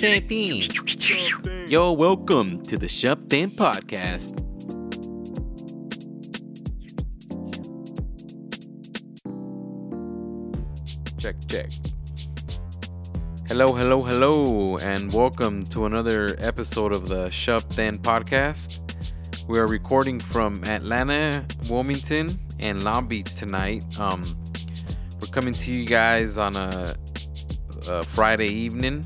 Champagne. Yo, welcome to the Champagne Podcast. Check, check. Hello, hello, hello, and welcome to another episode of the Champagne Podcast. We are recording from Atlanta, Wilmington, and Long Beach tonight. Um, we're coming to you guys on a, a Friday evening,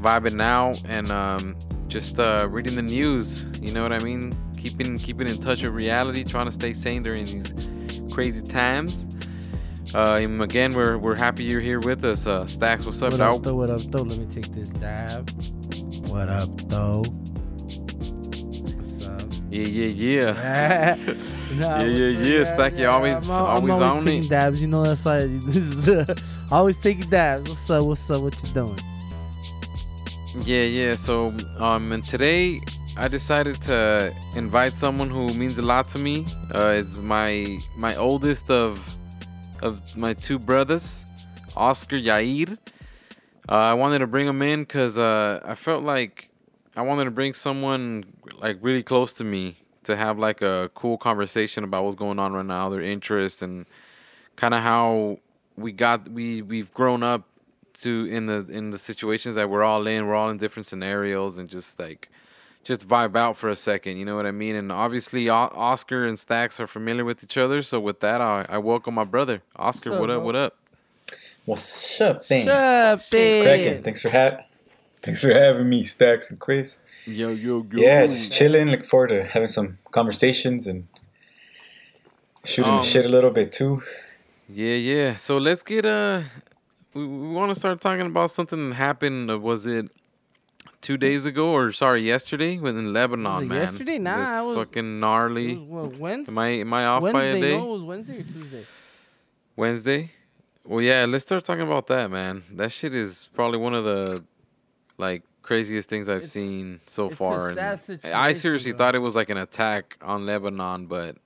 vibing out and um, just uh, reading the news. You know what I mean? Keeping keeping in touch with reality, trying to stay sane during these crazy times. Uh, and again, we're we're happy you're here with us. Uh, Stacks, what's up, What up, though? What up, though? Let me take this dab. What up, though? What's up? Yeah, yeah, yeah. Nah, Yeah, yeah, yeah, Stack, you always- I'm, always I'm always on taking it. dabs. You know that's why. This is uh, always taking dabs. What's up? What's up? What you doing? Yeah, yeah. So, um, and today I decided to invite someone who means a lot to me. Uh, is my my oldest of of my two brothers, Oscar Yair. Uh, I wanted to bring him in because uh, I felt like I wanted to bring someone like really close to me to have like a cool conversation about what's going on right now, their interests, and kind of how we got we we've grown up to in the in the situations that we're all in. We're all in different scenarios, and just like just vibe out for a second. You know what I mean? And obviously, O- Oscar and Stacks are familiar with each other. So with that, I, I welcome my brother, Oscar. What's up, what up? What up? What's up, thing? What's cracking? Thanks for ha- Thanks for having me, Stacks and Chris. Yo, yo, yo. Yeah, just chilling. Look forward to having some conversations and shooting Um, the shit a little bit too. Yeah, yeah. So let's get uh, we, we want to start talking about something that happened. Uh, was it two days ago or sorry, yesterday? Within Lebanon, man. yesterday? Nah, this it was- fucking gnarly. was, what, Wednesday? Am I am I off by a Wednesday? day? No, it was Wednesday or Tuesday. Wednesday. Well, yeah. Let's start talking about that, man. That shit is probably one of the like craziest things I've It's- seen so far. I seriously bro. thought it was like an attack on Lebanon, but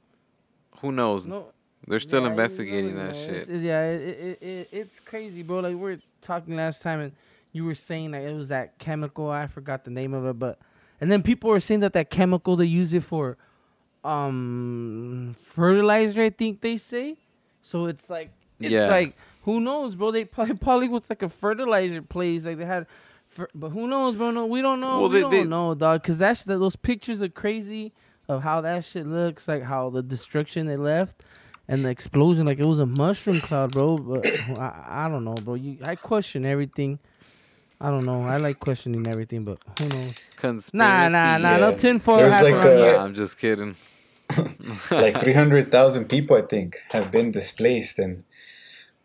who knows? No, They're still Yeah, investigating that shit. it's- yeah, it, it, it, it's crazy, bro. Like we were talking last time, and you were saying that it was that chemical. I forgot the name of it, but and then people were saying that that chemical they use it for, um, fertilizer. I think they say. So it's like it's Yeah. like who knows, bro? They probably probably was like a fertilizer place. Like they had. fer- But who knows, bro? No, we don't know. Well, we they- don't they- know, dog. Cause that's that those pictures are crazy of how that shit looks, like how the destruction they left and the explosion, like it was a mushroom cloud, bro. But I, I don't know, bro. You, I question everything. I don't know. I like questioning everything, but who knows? Conspiracy. Nah, nah, nah. No yeah. tinfoil There's hat like around a, here. I'm just kidding. like 300,000 people, I think, have been displaced and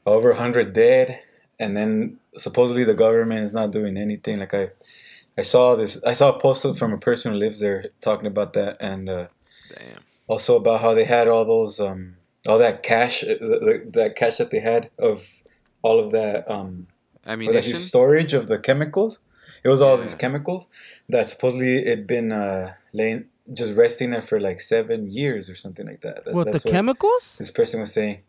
over 100 dead. And then supposedly the government is not doing anything. Like I, I saw this. I saw a post from a person who lives there talking about that, and uh, Damn. also about how they had all those, um, all that cache, uh, the, the, that cache that they had of all of that, um, I mean, that huge storage of the chemicals. It was all Yeah. these chemicals that supposedly had been uh, laying, just resting there for like seven years or something like that. That- What the that's chemicals? this person was saying.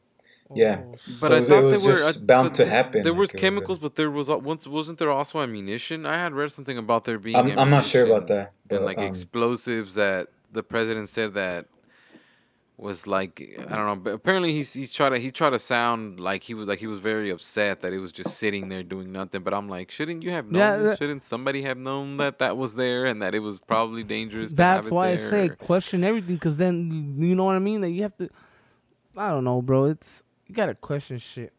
Yeah. Oh, But So I it was- thought it was they were just I- bound but to happen, There like was was chemicals, but there was once wasn't there also ammunition? I had read something about there being. I'm, I'm not sure about ammunition that. And like um, explosives that the president said that was like I don't know. But apparently he's he's trying to he tried to sound like he was like he was very upset that it was just sitting there doing nothing. But I'm like, shouldn't you have known? Yeah, this? that- Shouldn't somebody have known that that was there and that it was probably dangerous? to have That's why I say question everything, cause then you know what I mean. Like you have to. I don't know, bro. It's you gotta question shit.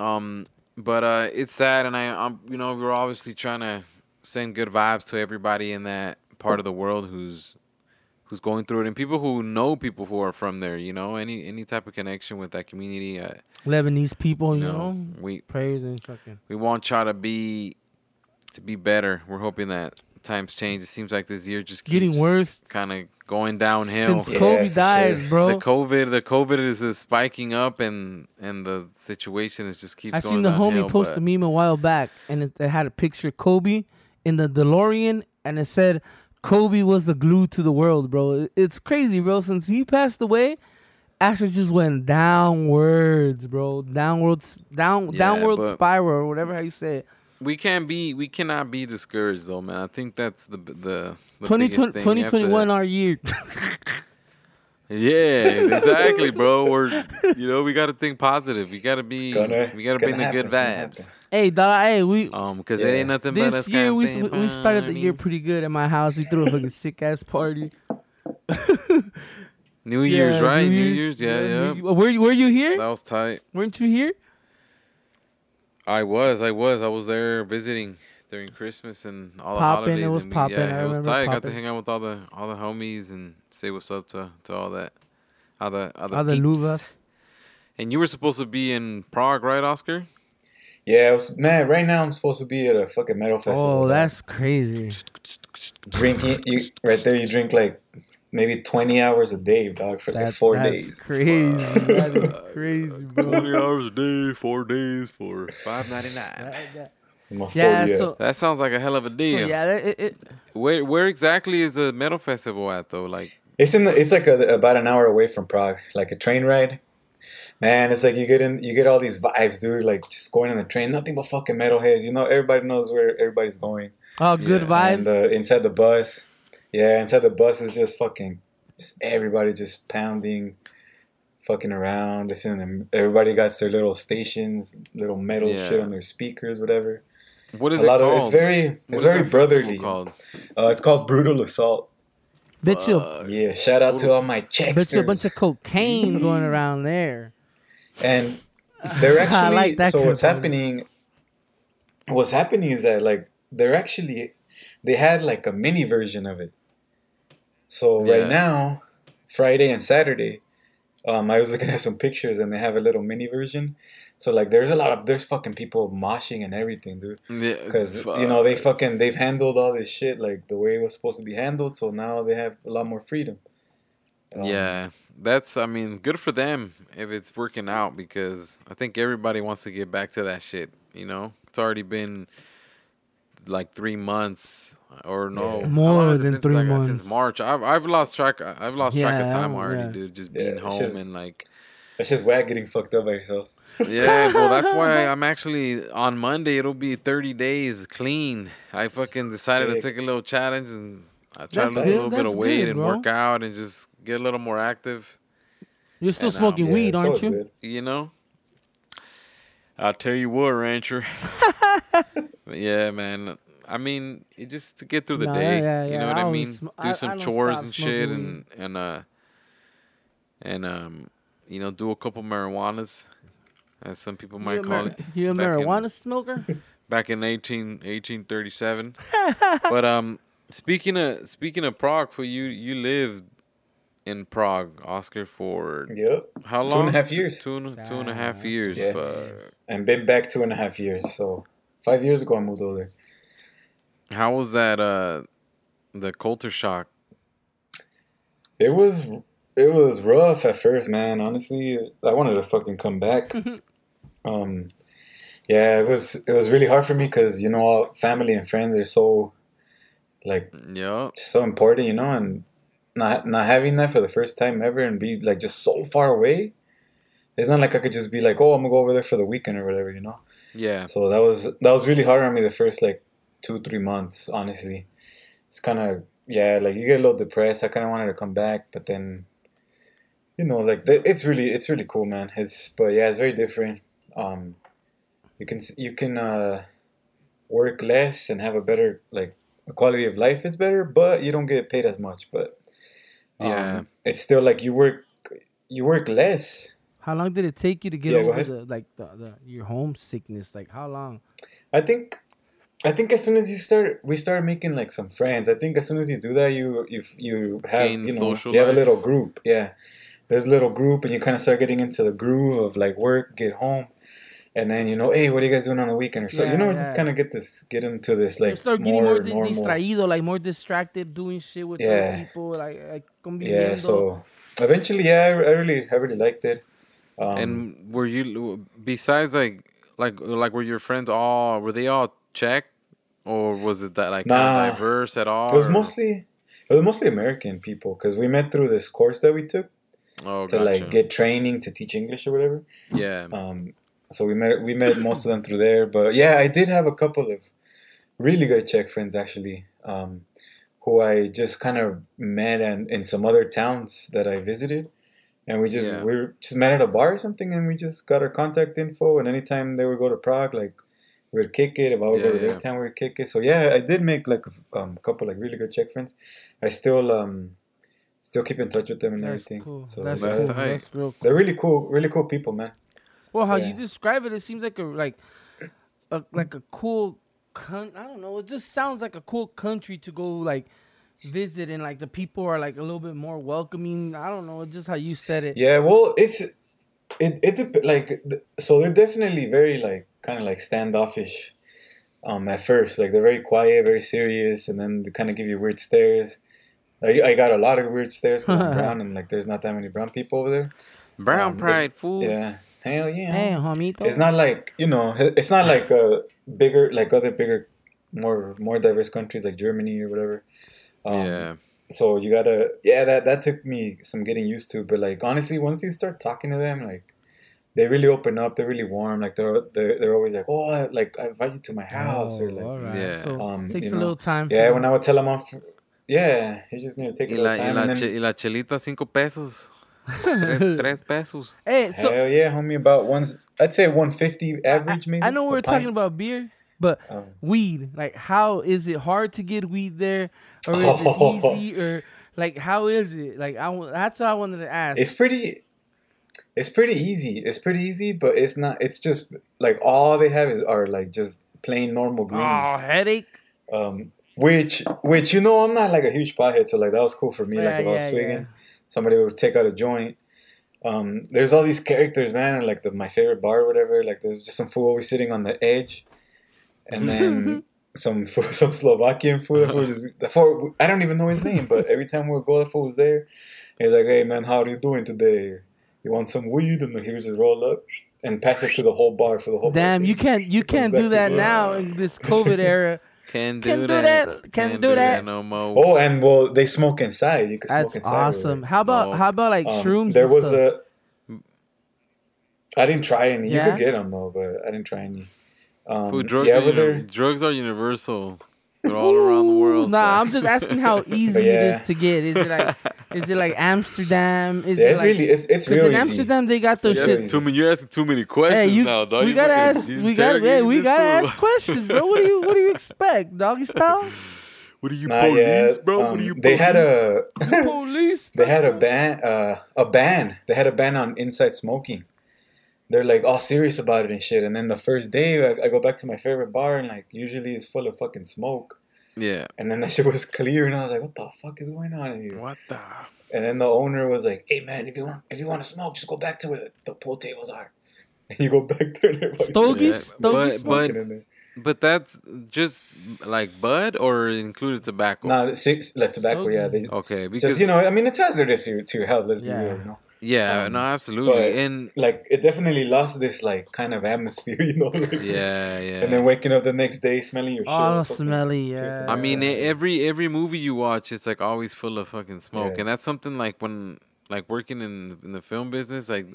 Um, but uh, it's sad, and I, I'm you know, we're obviously trying to send good vibes to everybody in that part of the world who's who's going through it, and people who know people who are from there. You know, any any type of connection with that community. Uh, Lebanese people, you you know, know, we prayers and fucking. we want y'all to be to be better. We're hoping that times change. It seems like this year just Getting worse. kind of going downhill. Since Kobe for died, sure. bro. The COVID, the COVID is, is spiking up, and and the situation is just keeps. I seen the downhill, homie post a meme a while back, and it, it had a picture of Kobe in the DeLorean, and it said, "Kobe was the glue to the world, bro." It's crazy, bro. Since he passed away, Asher just went downwards, bro. Downwards, down, Yeah, downward spiral, or whatever how you say it. we can't be we cannot be discouraged though, man. I think that's the the, the 20, biggest thing. 20, to- 2021 our year. Yeah, exactly, bro. We're you know we got to think positive. We got to be gonna- we got to bring the good happen, it's vibes. hey, dog, hey, we Um, because Yeah. it ain't nothing but this us year we, thing, we, we started the year pretty good at my house. We threw a fucking sick ass party. New Year's, Yeah, right? New Year's, yeah, New yeah. Year- Were you were you here? That was tight. Weren't you here? I was, I was, I was there visiting during Christmas and all the Poppin', it holidays. was and we- poppin', Yeah, I it was remember I Got to hang out with all the all the homies and say what's up to to all that, all the all the, All the peeps. luva. And you were supposed to be in Prague, right, Oscar? Yeah, it was, man. Right now I'm supposed to be at a fucking metal oh, festival. Oh, dog. that's crazy. drinking. You right there. You drink like maybe 20 hours a day, dog, for like four that's days. Crazy. that is crazy, bro. hours a day, four days for five ninety nine. That- that- Yeah, so, That sounds like a hell of a so deal. yeah, it, it, Where where exactly is the metal festival at though? Like It's in the, it's like a, about an hour away from Prague, like a train ride. Man, it's like you get in, you get all these vibes, dude. Like just going on the train, nothing but fucking metalheads. You know, everybody knows where everybody's going. oh, good Yeah, vibes. And uh, inside the bus, yeah, inside the bus is just fucking, just everybody just pounding, fucking around, listening. To, everybody got their little stations, little metal Yeah. shit on their speakers, whatever. what is a it lot called? of it's very, it's is very that brotherly. Called? Uh, it's called Brutal Assault. Bet you, Yeah, shout out to all my bet you a bunch of cocaine going mm. around there. And they're I actually like that so kind what's happening what's happening is that like they're actually they had like a mini version of it. So Yeah. right now, Friday and Saturday, um, I was looking at some pictures and they have a little mini version. So like there's a lot of there's fucking people moshing and everything, dude. Yeah, Because you know they fucking they've handled all this shit like the way it was supposed to be handled. So now they have a lot more freedom. Um, Yeah, that's. I mean, good for them if it's working out because I think everybody wants to get back to that shit. You know, it's already been like three months or no Yeah. More long has it than three like, months. Since March, I've I've lost track. I've lost track of time already, yeah. dude. Just being it's home just- and like. it's just whack getting fucked up by yourself. Yeah, well, that's why I'm actually on Monday. It'll be 30 days clean. I fucking decided Sick. to take a little challenge and I try That's to lose a good, little bit of weight good, and bro. work out and just get a little more active. You're still And, um, smoking Yeah, weed, it's aren't always you? good. You know. I'll tell you what, Rancher. Yeah, man. I mean, it just to get through the Nah, day. yeah, you yeah, know what I I, mean? sm- do some I chores and shit, and and uh, and um, you know, do a couple marijuanas, as some people might call mar- it. you a back in- marijuana smoker? back in 18, 1837. but um, speaking of speaking of Prague, for you, you lived in Prague, Oscar, for Yep. how long? Two and a half years. Two two and a half years. yeah. Fuck. and been back two and a half years. So five years ago, I moved over there. How was that? Uh, the culture shock. It was it was rough at first, man. Honestly, I wanted to fucking come back. um, yeah, it was it was really hard for me because you know, all family and friends are so like Yeah. so important, you know, and not not having that for the first time ever and be like just so far away. It's not like I could just be like, oh, I'm gonna go over there for the weekend or whatever, you know. Yeah. So that was that was really hard on me the first like two three months. Honestly, it's kind of yeah, like you get a little depressed. I kind of wanted to come back, but then you know, like the, it's really it's really cool, man. It's but yeah, it's very different. Um, you can you can uh, work less and have a better like quality of life is better, but you don't get paid as much. But um, Yeah. it's still like you work you work less. How long did it take you to get Yeah, over the like the, the your homesickness? Like how long? I think I think as soon as you start we start making like some friends. I think as soon as you do that you you you have Gain you know social you have a little group. Yeah. There's a little group and you kind of start getting into the groove of like work, get home. And then you know, hey, what are you guys doing on the weekend or so? Yeah, you know, yeah. just kind of get this, get into this you like start getting more more, di- normal. distraído, like more distracted, doing shit with Yeah. other people, like like Yeah, so eventually, yeah, I, I really, I really liked it. Um, and were you besides like like like were your friends all were they all Czech or was it that like kind Nah. of diverse at all? it was or- mostly, it was mostly American people because we met through this course that we took oh, to gotcha. like get training to teach English or whatever. yeah. Um, so we met we met most of them through there. But yeah, I did have a couple of really good Czech friends actually, um, who I just kind of met and in some other towns that I visited, and we just Yeah. we just met at a bar or something, and we just got our contact info. And anytime they would go to Prague, like we would kick it. If I would go Yeah, to their town, we would kick it. So yeah, I did make like a um, couple like really good Czech friends. I still um still keep in touch with them and That's everything. cool. So that's That's cool. tight. That's real cool. they're really cool, really cool people, man. Well, how Yeah. you describe it, it seems like a like a like a cool. Con- I don't know. It just sounds like a cool country to go like visit, and like the people are like a little bit more welcoming. I don't know. Just how you said it. Yeah, well, it's it it dep- like so they're definitely very like kind of like standoffish. Um, at first, like they're very quiet, very serious, and then they kind of give you weird stares. I, I got a lot of weird stares because I'm brown, and like there's not that many brown people over there. Brown Um, pride, fool. Yeah, hell yeah. Hey, homito. It's not like you know, it's not like a bigger like other bigger, more more diverse countries like Germany or whatever. Um, yeah. so you gotta yeah that that took me some getting used to but like honestly once you start talking to them like they really open up they're really warm like they're they're, they're always like oh like i invite you to my house or Oh, like alright. Yeah. So Um, takes you a little time. yeah for when i would tell them off yeah you just need to take a Y little la, y, la and then, y la chelita, cinco pesos. Tres, tres pesos. Hey, so hell yeah homie about ones i'd say 150 average maybe I know we're talking about beer, but Um, weed. Like, how is it hard to get weed there, or is Oh. it easy, or like how is it? Like, I w- that's what I wanted to ask. it's pretty it's pretty easy it's pretty easy but it's not it's just like all they have is are like just plain normal greens oh, headache. um, which which you know I'm not like a huge pothead, so like that was cool for me. like Yeah, if I was yeah, swinging, yeah. Somebody would take out a joint. Um, there's all these characters, man, and like the my favorite bar, or whatever. Like there's just some fool always sitting on the edge, and then some fool, some Slovakian fool. That fool just, the fool, I don't even know his name, but every time we would go, the fool was there. He's like, "Hey man, how are you doing today? You want some weed?" And he would just roll up and pass it to the whole bar for the whole. Damn, bar. you can't you can't do that now in this COVID era. Can't do Can't do that. that. Can't do that. no more. Oh, and well, they smoke inside. You can smoke That's inside. over awesome. there. How about Oh. how about like Um, shrooms? There was stuff? a. I didn't try any. You Yeah? could get them though, but I didn't try any. Um, Food, drugs, yeah, are uni- drugs are universal. They're all around the world. Nah, so- I'm just asking how easy But it yeah. is to get. Is it like is it like Amsterdam? Is Yeah, it it's like, really it's it's 'cause real in easy. Amsterdam they got those You're shit. too many, you're asking too many questions Hey, you, now, dog. we You gotta ask. We gotta. Yeah, interrogating we gotta ask questions, bro. What do you What do you expect, doggy style? What are you, Nah, police, yeah, bro? um, what are you, they had a Police. they had a ban uh, a ban. They had a ban on inside smoking. They're like all serious about it and shit. And then the first day, I, I go back to my favorite bar and like usually it's full of fucking smoke. Yeah. And then that shit was clear, and I was like, "What the fuck is going on in here?" What the? And then the owner was like, "Hey man, if you want if you want to smoke, just go back to where the, the pool tables are." And you go back there. And everybody's Stogies? Yeah, Stogies? but- but- in there. But that's just like bud or included tobacco. Nah, the six like tobacco. Yeah, they Okay, because just you know. I mean, it's hazardous to, to your health. Let's be real. You know, yeah, um, no, absolutely, but- and like it definitely lost this like kind of atmosphere. You know, like, yeah, yeah. And then waking up the next day smelling your shit. All fucking- smelly. Yeah. I mean, Yeah. every every movie you watch, it's like always full of fucking smoke, Yeah. and that's something like when like working in in the film business, like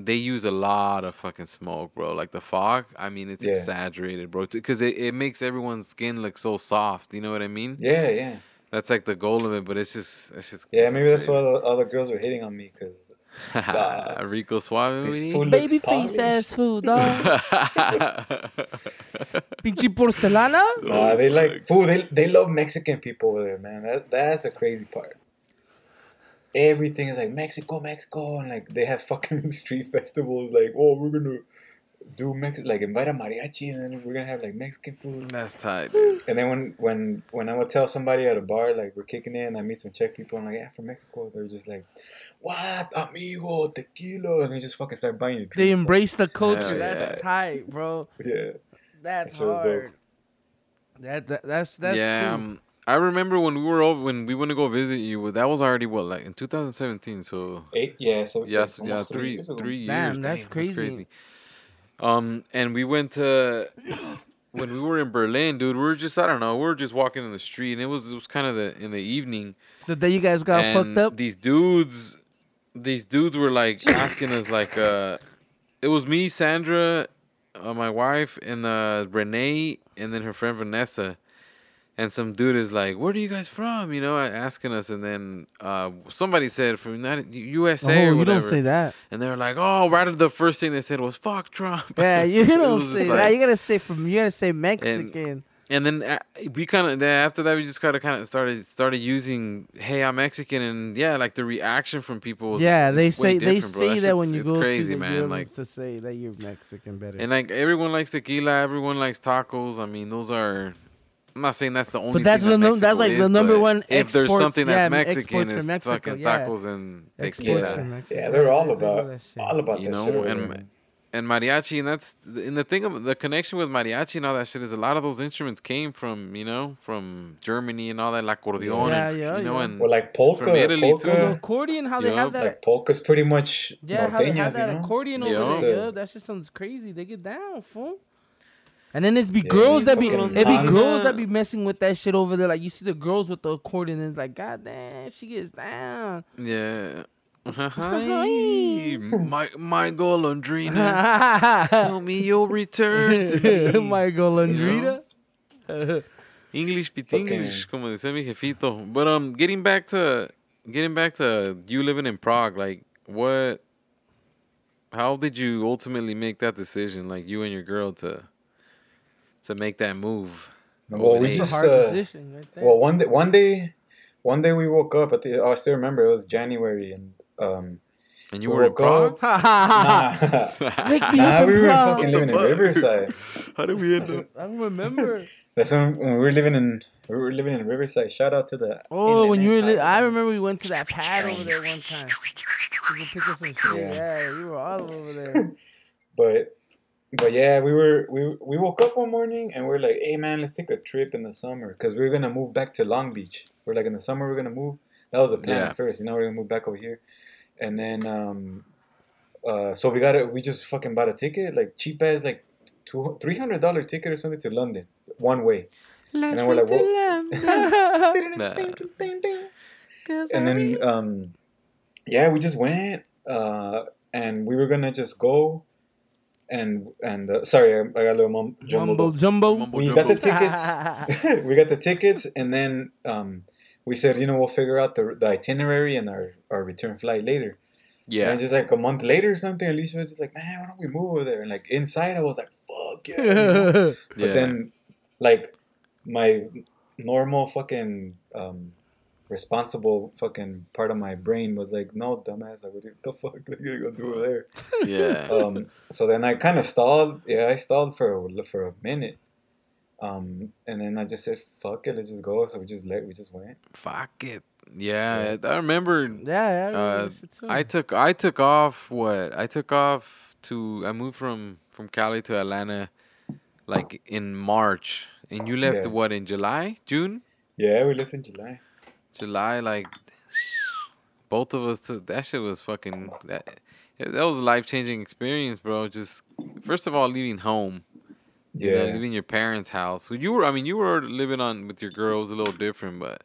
they use a lot of fucking smoke, bro. Like the fog, I mean, it's Yeah. exaggerated, bro, because it, it makes everyone's skin look so soft. You know what I mean? Yeah, yeah, That's like the goal of it, but it's just it's just yeah. it's Maybe that's why all the, all the girls were hitting on me because crazy. Rico Suave. this we food need. looks Baby face ass food, dog. Pinche porcelana. Nah, oh they like food. They they love Mexican people over there, man. That that's the crazy part. Everything is like Mexico, Mexico, and like they have fucking street festivals. Like, oh, we're gonna do Mex like invite a mariachi, and then we're gonna have like Mexican food. That's tight, dude. And then when when when I would tell somebody at a bar like we're kicking in, I meet some Czech people. I'm like, yeah, from Mexico. They're just like, what, amigo, tequila, and they just fucking start buying you drinks. They embrace the culture. Hell That's yeah. tight, bro. Yeah, That's That shit was dope. hard. That, that that's that's yeah, cool. um, I remember when we were over, when we went to go visit you. That was already what like in 2017. So eight. Yeah, so yes, almost yeah, three years three years. Damn, that's crazy. Um, and we went to when we were in Berlin, dude. We were just I don't know. We were just walking in the street, and it was it was kind of the in the evening. the day you guys got and fucked up. These dudes, these dudes were like asking us like uh it was me, Sandra, uh, my wife, and uh, Renee, and then her friend Vanessa. And some dude is like, "Where are you guys from?" You know, asking us. And then uh, somebody said from United USA oh, or you don't say that. And they're like, "Oh, right." The first thing they said was "fuck Trump." Yeah, you don't say that. like- You gotta say from. You gotta say Mexican. And then uh, we kind of then after that we just kind of kind of started started using hey i'm mexican and yeah like the reaction from people was yeah, they way say they bro. say that shit's- when you it's go crazy to the man Europe like to say that you're Mexican better. and like everyone likes tequila everyone likes tacos i mean those are i'm not saying that's the only thing. but that's thing the that num- that's Mexico like the number but one. if there's something that's yeah, mexican it's Mexico, fucking yeah. tacos and tequila. Yeah, they're all about all about You know, shit. and- man. And mariachi and that's and the thing of the connection with mariachi and all that shit is a lot of those instruments came from you know from germany and all that like accordion Yeah, and, yeah, you know yeah. and Well, like polka, From Italy, too. The polka, accordion, how they Yup, have that. like polka's pretty much yeah, how they have that you know? accordion Yeah. over there. Yeah, that just sounds crazy. They get down, fool. And then it's be Yeah, girls that be it be girls that be messing with that shit over there. Like you see the girls with the accordion and it's like, God damn, she gets down. Yeah. Hi, my my golondrina. Tell me you'll return to me. My golondrina. English pit Fucking- English, como decía mi jefito. But um, getting back to getting back to you living in Prague, like what? How did you ultimately make that decision, like you and your girl, to to make that move? Well, we it It's a just hard uh, decision right there. well one day one day one day we woke up at the oh, I still remember it was January and um And you we were in woke Prague. nah, nah we were Prague. fucking living in What the fuck? Riverside. How did we end up? I don't remember. That's when, when we were living in we were living in Riverside. Shout out to the Oh, when you were, li- I remember we went to that pad over there one time. We pick up some shit. Yeah. Yeah, you were all over there. But but yeah, we were we we woke up one morning and we're like, hey man, let's take a trip in the summer because we are gonna move back to Long Beach. We're like in the summer we're gonna move. That was a plan Yeah. at first, you know, we're gonna move back over here, and then um, uh, so we got it. We just fucking bought a ticket, like cheap as like two three hundred dollar ticket or something to London, one way. Let's then we're like, wait till well- London. Nah. and then um, yeah, we just went, uh, and we were gonna just go, and and uh, sorry, I, I got a little mum, jumbled Jumbo, up. jumbo. We got the tickets. we got the tickets, and then um, we said, you know, we'll figure out the, the itinerary and our, our return flight later. Yeah. And just like a month later or something, Alicia was just like, man, why don't we move over there? And like inside, I was like, fuck yeah. you know? But yeah. then, like, my normal fucking um, responsible fucking part of my brain was like, no, dumbass, like, what the fuck are you gonna go do over there? yeah. um, so then I kind of stalled. Yeah, I stalled for a, for a minute. Um, and then I just said, "Fuck it, let's just go." So we just let we just went. Fuck it. Yeah, I remember. Yeah, yeah. I remember Uh, that. I took I took off what I took off to I moved from from Cali to Atlanta, like in March, and you left Yeah. what in July, June, Yeah, we left in July. July. Like both of us took that shit was fucking that. That was a life changing experience, bro. Just first of all, leaving home. You know, Yeah, leaving your parents' house. So you were, I mean, you were living on with your girls a little different, but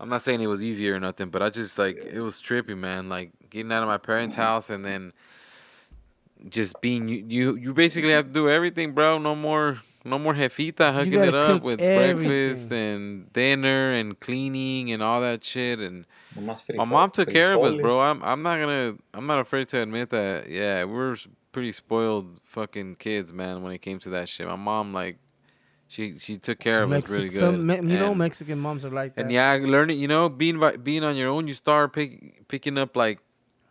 I'm not saying it was easy or nothing. But I just like it was trippy, man. Like getting out of my parents' house and then just being you, you, you basically have to do everything, bro. No more, no more jefita hooking it up cook with breakfast and dinner and cleaning and all that shit. And my mom took care of us, bro. I'm, I'm not gonna, I'm not afraid to admit that. Yeah, we were s- pretty spoiled fucking kids, man. When it came to that shit, my mom like, she she took care of us really good. some Me- you know, Mexican moms are like that. and yeah, learning, you know, being by, being on your own, you start pick, picking up like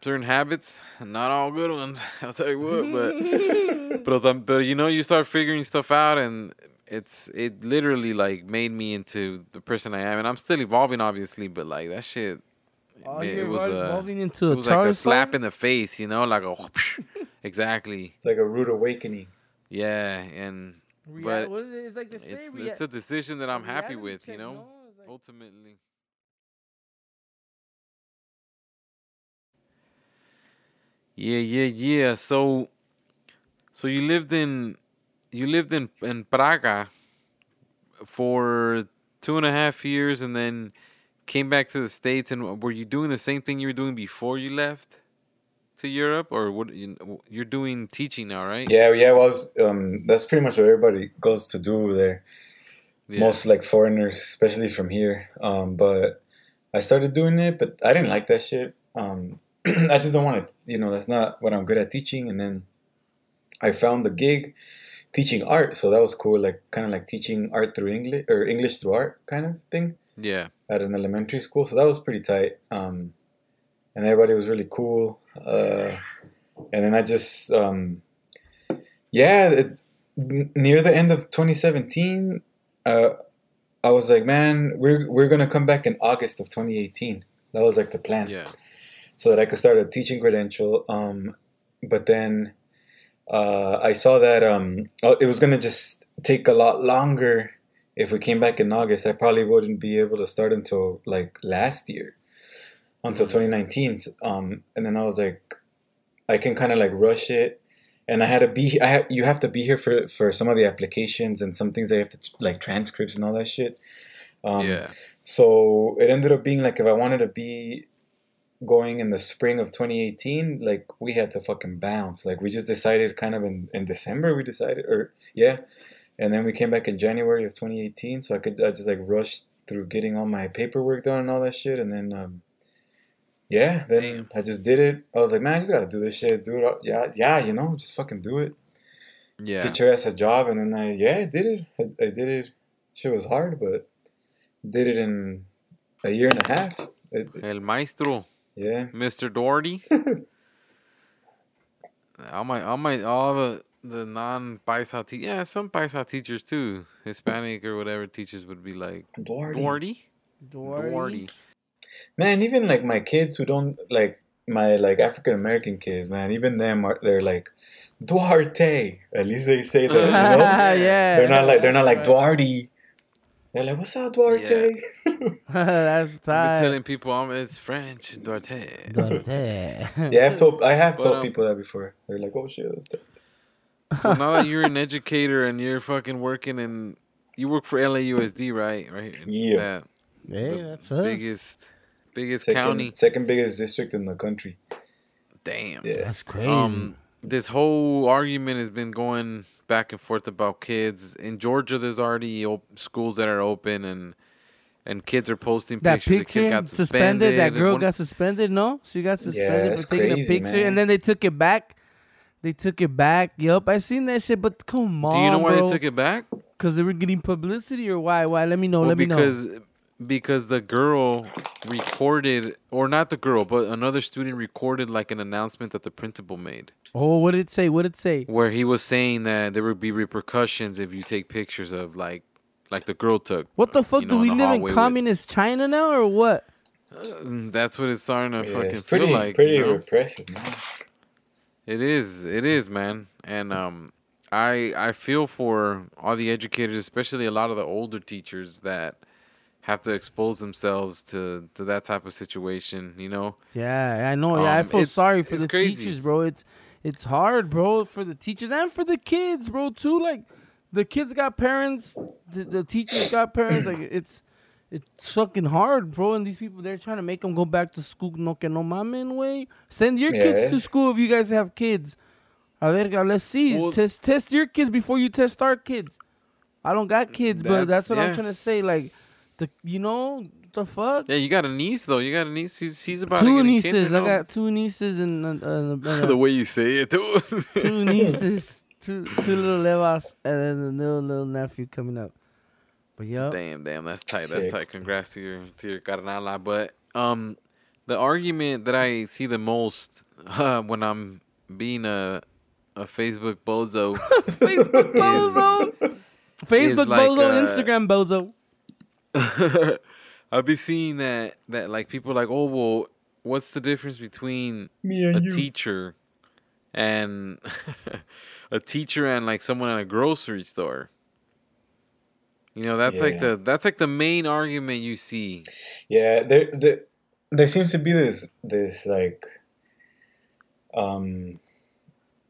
certain habits, not all good ones. I'll tell you what, but but um, but you know, you start figuring stuff out, and it's it literally like made me into the person I am, and I'm still evolving, obviously, but like that shit, Oh, it, it was a evolving into it a was like a slap in the face, you know, like a exactly, It's like a rude awakening. yeah, and Rea- but what is it? It's like the it's same. it's a decision that I'm happy with, you know, like- ultimately. Yeah, yeah, yeah. So, so you lived in, you lived in in Praga for two and a half years, and then came back to the states. And were you doing the same thing you were doing before you left to Europe, or what? You, you're doing teaching now, right? Yeah, yeah. Well, was, um, that's pretty much what everybody goes to do there. Yeah. Most like foreigners, especially from here. Um, but I started doing it, but I didn't like that shit. Um, I just don't want it. You know, that's not what I'm good at teaching. And then I found the gig teaching art, so that was cool. Like kind of like teaching art through English or English through art kind of thing yeah. at an elementary school. So that was pretty tight. Um, and everybody was really cool. Uh, and then I just, um, yeah, it, near the end of 2017, uh, I was like, man, we're we're gonna come back in August of 2018. That was like the plan, Yeah. so that I could start a teaching credential. Um, but then uh, I saw that um, oh, it was gonna just take a lot longer if we came back in August. I probably wouldn't be able to start until like last year, until Mhm. 2019. Um, and then I was like, I can kind of like rush it. And I had to be. I ha- you have to be here for for some of the applications and some things they have to like transcripts and all that shit. Um, yeah. so it ended up being like if I wanted to be going in the spring of 2018, like we had to fucking bounce. Like we just decided kind of in, in December, we decided, or yeah. And then we came back in January of 2018. So I could, I just like rushed through getting all my paperwork done and all that shit. And then, um, yeah, then Damn. I just did it. I was like, man, I just gotta do this shit. Do it. all- Yeah, yeah, you know, just fucking do it. Yeah. Get your ass a job. And then I, yeah, I did it. I, I did it. Shit was hard, but did it in a year and a half. It- El maestro, yeah. Mr. Doherty. all my, all my, all the the non paisa te- yeah, some paisa teachers too, Hispanic or whatever teachers would be like Duarte. Doherty. Duarte. Doherty. Man, even like my kids who don't like my like African American kids, man, even them are they're like Duarte. At least they say that, you know? yeah. They're not like they're not like Duarte. They're like, what's up, Duarte? That's I've been telling people I'm it's French, Duarte. Duarte. Yeah, I've told I have But, told um, people that before. They're like, oh shit, that's. So now that you're an educator and you're fucking working in, you work for LAUSD, right? Right. Yeah. That Hey, the that's us. biggest, biggest Second, county. second biggest district in the country. Damn. Yeah. That's crazy. Um, this whole argument has been going back and forth about kids in Georgia. There's already op- schools that are open, and and kids are posting that pictures. The picture kid got suspended. That girl one- got suspended. No, she got suspended that's for taking crazy, a picture, man. and then they took it back. They took it back. Yup, I seen that shit. But come on, Do you know why bro. they took it back? Because they were getting publicity, or why? Why? Let me know. well, let me know. because because the girl recorded, or not the girl, but another student recorded like an announcement that the principal made, Oh, what did it say? What did it say? where he was saying that there would be repercussions if you take pictures of like like the girl took. What the fuck? you Do we live hallway in with- communist China now, or what? Uh, That's what it's starting to Yeah, fucking it's pretty feel like. pretty you know? repressive, man. It is. It is, man. And um, I I feel for all the educators, especially a lot of the older teachers that have to expose themselves to to that type of situation. You know. Yeah, I know. Yeah, I Um, feel sorry for the crazy. teachers, bro. It's it's hard, bro, for the teachers and for the kids, bro. Too like the kids got parents, the, the teachers got parents. Like it's it's fucking hard, bro. And these people they're trying to make them go back to school. No que no mamen way. Send your kids to school if you guys have kids. A verga, let's see. Well- test test your kids before you test our kids. I don't got kids, but That's- that's what I'm trying to say. Like the you know the fuck. Yeah, you got a niece though. You got a niece. She's, she's about to Two get a nieces. kid, I know? got two nieces and, and, and, and the way you say it too. two nieces, two two little levas, and then the little little nephew coming up. But yeah, Damn, damn, that's tight. That's Sick. tight. Congrats to your to your carnala. But um, the argument that I see the most uh, when I'm being a a Facebook bozo Facebook bozo, Facebook like, bozo, uh, Instagram bozo. I'll be seeing that that like people like, oh well, what's the difference between a you. teacher and a teacher and like someone at a grocery store? You know, that's like Yeah. the that's like the main argument you see. Yeah, there, there, there seems to be this, this like, um,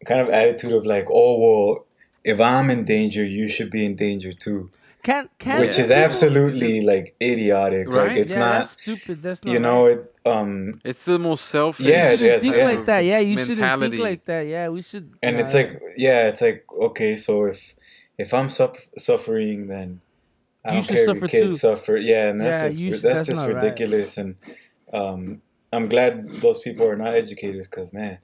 kind of attitude of like, oh well, if I'm in danger, you should be in danger too. Can can which is people- absolutely like idiotic. Right? Like it's yeah, not. that's stupid. That's not You know right. it. Um, It's the most selfish. Yeah, you shouldn't yes, think yeah. like that. Yeah, you shouldn't think like that. Yeah, we should. and yeah, it's like yeah, it's like okay, so if if I'm suff- suffering, then I You don't care if your kids too. suffer. Yeah, and that's Yeah, just should- that's, that's just not right. ridiculous. And um, I'm glad those people are not educators, because man.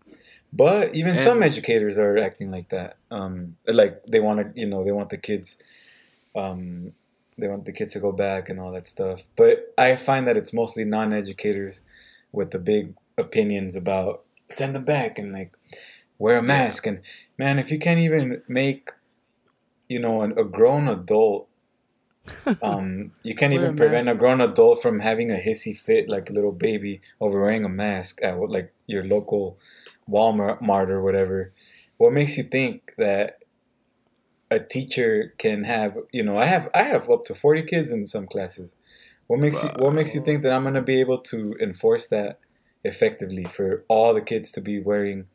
But even And- some educators are acting like that. Um, like they want to, you know, they want the kids, um, they want the kids to go back and all that stuff. But I find that it's mostly non-educators with the big opinions about send them back and like wear a mask. And man, if you can't even make, you know, an, a grown adult, um, you can't Wear a even prevent mask. a grown adult from having a hissy fit like a little baby over wearing a mask at like your local Walmart or whatever. What makes you think that a teacher can have you know I have I have up to forty kids in some classes. What makes you what makes you think that I'm gonna be able to enforce that effectively for all the kids to be wearing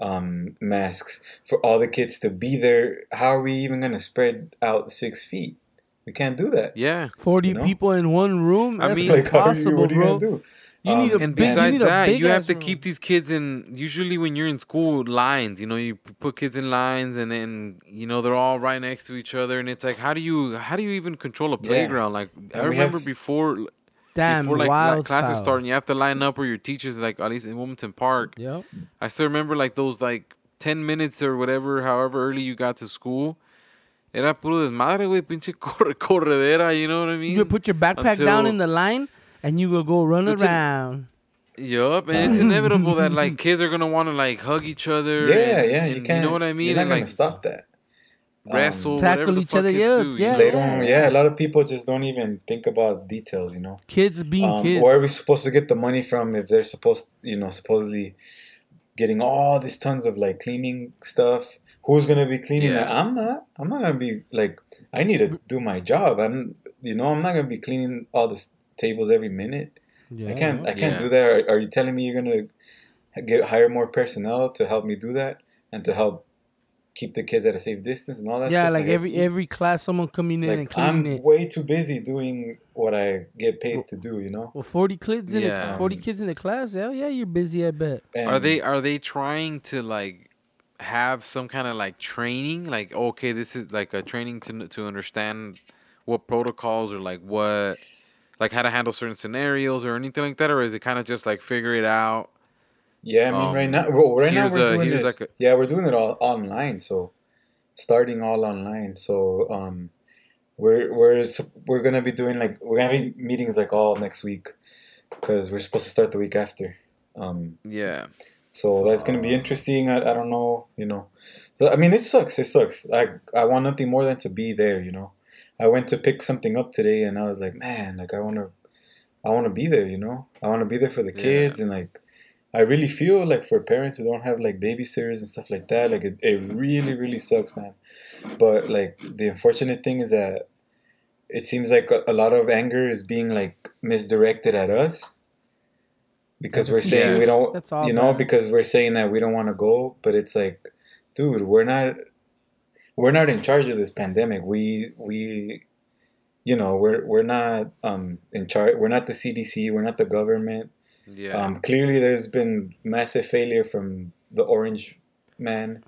um, masks for all the kids to be there? How are we even gonna spread out six feet? We can't do that. Yeah. forty you know? people in one room. I mean- Like, how are you, impossible, what are you bro. gonna do? You need Um, a And big, you besides need that, you have to room. keep these kids in. Usually, when you're in school, lines. You know, you put kids in lines, and then you know they're all right next to each other, and it's like, how do you how do you even control a Yeah. playground? Like I And we remember have- before Damn, before like, like classes start, and you have to line up where your teachers like at least in Wilmington Park. Yep. I still remember like those like ten minutes or whatever, however early you got to school. Era puro desmadre, güey, pinche corredera, you know what I mean? You put your backpack down in the line, and you will go run It's a- around. Yup, and it's inevitable that like kids are gonna want to like hug each other. Yeah, and- yeah, and you can't. know what I mean? You're not and gonna like stop that. wrestle, Tackle the each fuck other, kids yeah, do, yeah, know? They don't. Yeah, a lot of people just don't even think about details. You know. Kids being Um, kids. where are we supposed to get the money from if they're supposed, you know, supposedly getting all these tons of like cleaning stuff? Who's gonna be cleaning Yeah. that? I'm not. I'm not gonna be like. I need to do my job. I'm. You know, I'm not gonna be cleaning all this s- tables every minute. yeah, I can't. I can't Yeah. do that. Are, are you telling me you're gonna get hire more personnel to help me do that and to help keep the kids at a safe distance and all that? yeah, stuff? like every every class, someone coming in and Like cleaning I'm it. way too busy doing what I get paid to do. You know. Well, forty kids in Yeah. the, forty kids in the class. Hell yeah, you're busy. I bet. Are they are they trying to like have some kind of like training? Like okay, this is like a training to to understand what protocols or like what like how to handle certain scenarios or anything like that, or is it kind of just like figure it out? Yeah, I mean, right Um, now, well, right now we're a- doing it. like a- yeah, we're doing it all online. So, starting all online. So, um, we're we're we're gonna be doing like we're having meetings like all next week because we're supposed to start the week after. Um, Yeah, so that's gonna be interesting. I, I don't know, you know. So I mean, it sucks. It sucks. I I want nothing more than to be there. You know, I went to pick something up today, and I was like, man, like I want to, I want to be there. You know, I want to be there for the Yeah. kids, and like, I really feel like for parents who don't have like babysitters and stuff like that, like it, it mm-hmm. really really sucks, man. But like the unfortunate thing is that it seems like a, a lot of anger is being like misdirected at us because we're saying we don't that's all you know bad. because we're saying that we don't want to go but it's like dude we're not we're not in charge of this pandemic. We we you know we're we're not um in charge we're not the cdc we're not the government. Yeah. um clearly there's been massive failure from the orange man.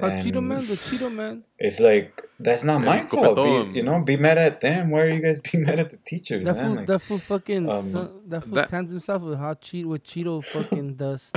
And Cheeto man, the Cheeto man. it's like that's not El my fault. Be, you know be mad at them. Why are you guys being mad at the teachers That man? fool, Like, that fool fucking, um, that fool that- tans himself with hot cheat with Cheeto fucking dust.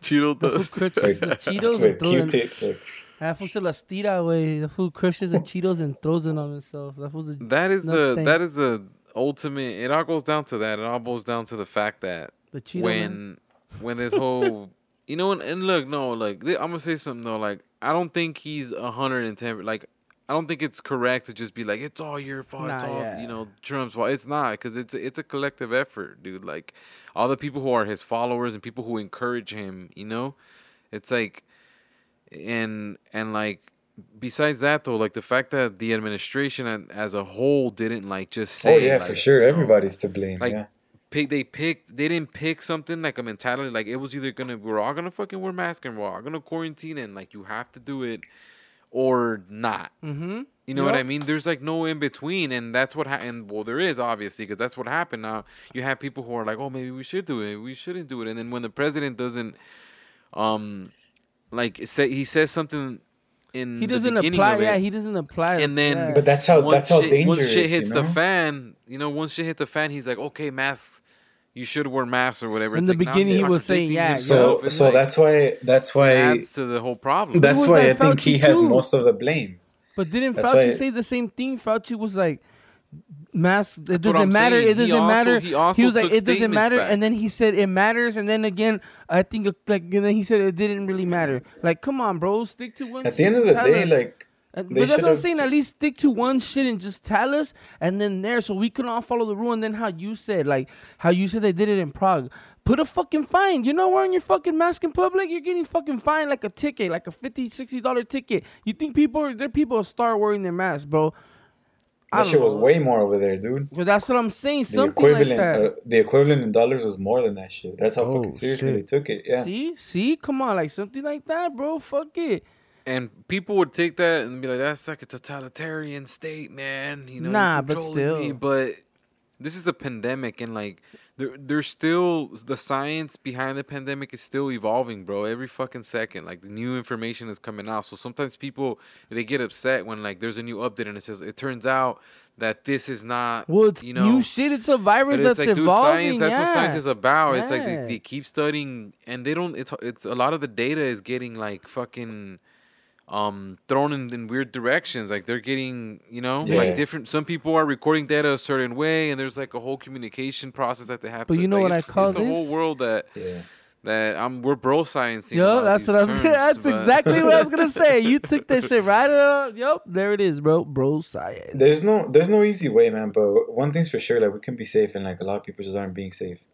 Cheeto ah, That dust. crushes the Cheetos and with q-tips like That fool se las tira, way. The fool crushes the Cheetos and throws it on himself. That fool's a That is the thing. that is the ultimate. It all goes down to that. It all boils down to the fact that the Cheeto when man. when this whole you know and, and look no like i'm gonna say something though like i don't think he's 110 like i don't think it's correct to just be like it's all your fault it's all yeah. you know trump's fault. It's not because it's a, it's a collective effort dude. Like all the people who are his followers and people who encourage him you know? It's like and and like besides that though like the fact that the administration as a whole didn't like just oh, say oh yeah like, for sure. you know, everybody's to blame like, yeah. pick they picked they didn't pick something like a mentality like it was either gonna we're all gonna fucking wear masks and we're all gonna quarantine and like you have to do it or not Mm-hmm. You know what I mean? There's like no in between, and that's what happened. Well, there is obviously because that's what happened. Now you have people who are like, "Oh, maybe we should do it. We shouldn't do it." And then when the president doesn't, um, like say he says something in He doesn't beginning apply. of it, Yeah, he doesn't apply. And then- yeah. But that's how that's how shit, dangerous. Once shit hits you know? the fan, you know, once shit hit the fan, he's like, "Okay, masks. You should wear masks or whatever." In It's the like, beginning, he was saying, yeah. So It's so like, that's why that's it why adds to the whole problem. that's was why I like think he Fauci has most of the blame. But didn't That's Fauci say the same thing? Fauci was like, "Mask. It That's doesn't matter. saying. It doesn't also- matter." he also was like, "It doesn't matter," back. and then he said, "It matters," and then again, I think like, and then he said it didn't really matter. Like, come on, bro, stick to one. At the end of the day, like They but that's what I'm saying. At least stick to one shit and just tell us, and then there, so we can all follow the rule. And then how you said, like how you said they did it in Prague. Put a fucking fine. You're not wearing your fucking mask in public. You're getting fucking fined like a ticket, like a 50 60 dollar ticket. You think people are there? People will start wearing their masks, bro. That shit was way more over there, dude. But that's what I'm saying. The Something like equivalent, that. uh, the equivalent in dollars was more than that shit. That's how Oh, fucking seriously shit. they took it. Yeah. See, see, come on, like something like that, bro. Fuck it. And people would take that and be like, "That's like a totalitarian state, man." You know, Nah, but controlling me." But this is a pandemic, and like, there, there's still the science behind the pandemic is still evolving, bro. Every fucking second, like the new information is coming out. So sometimes people they get upset when like there's a new update and it says it turns out that this is not. Well, it's you know, new shit. It's a virus it's that's like, dude, evolving. science. That's yeah. what science is about. It's like they, they keep studying, and they don't. It's it's a lot of the data is getting like fucking, um, thrown in, in weird directions. Like they're getting, you know, Yeah. like different. Some people are recording data a certain way, and there's like a whole communication process that they have. But to, you know like, what I call it's the whole world that Yeah. that I'm. We're bro sciencing. Yo, that's what I was. that's exactly what I was gonna say. You took that shit right up. Yup, there it is, bro. Bro science. There's no there's no easy way, man. But one thing's for sure, like we can be safe, and like a lot of people just aren't being safe.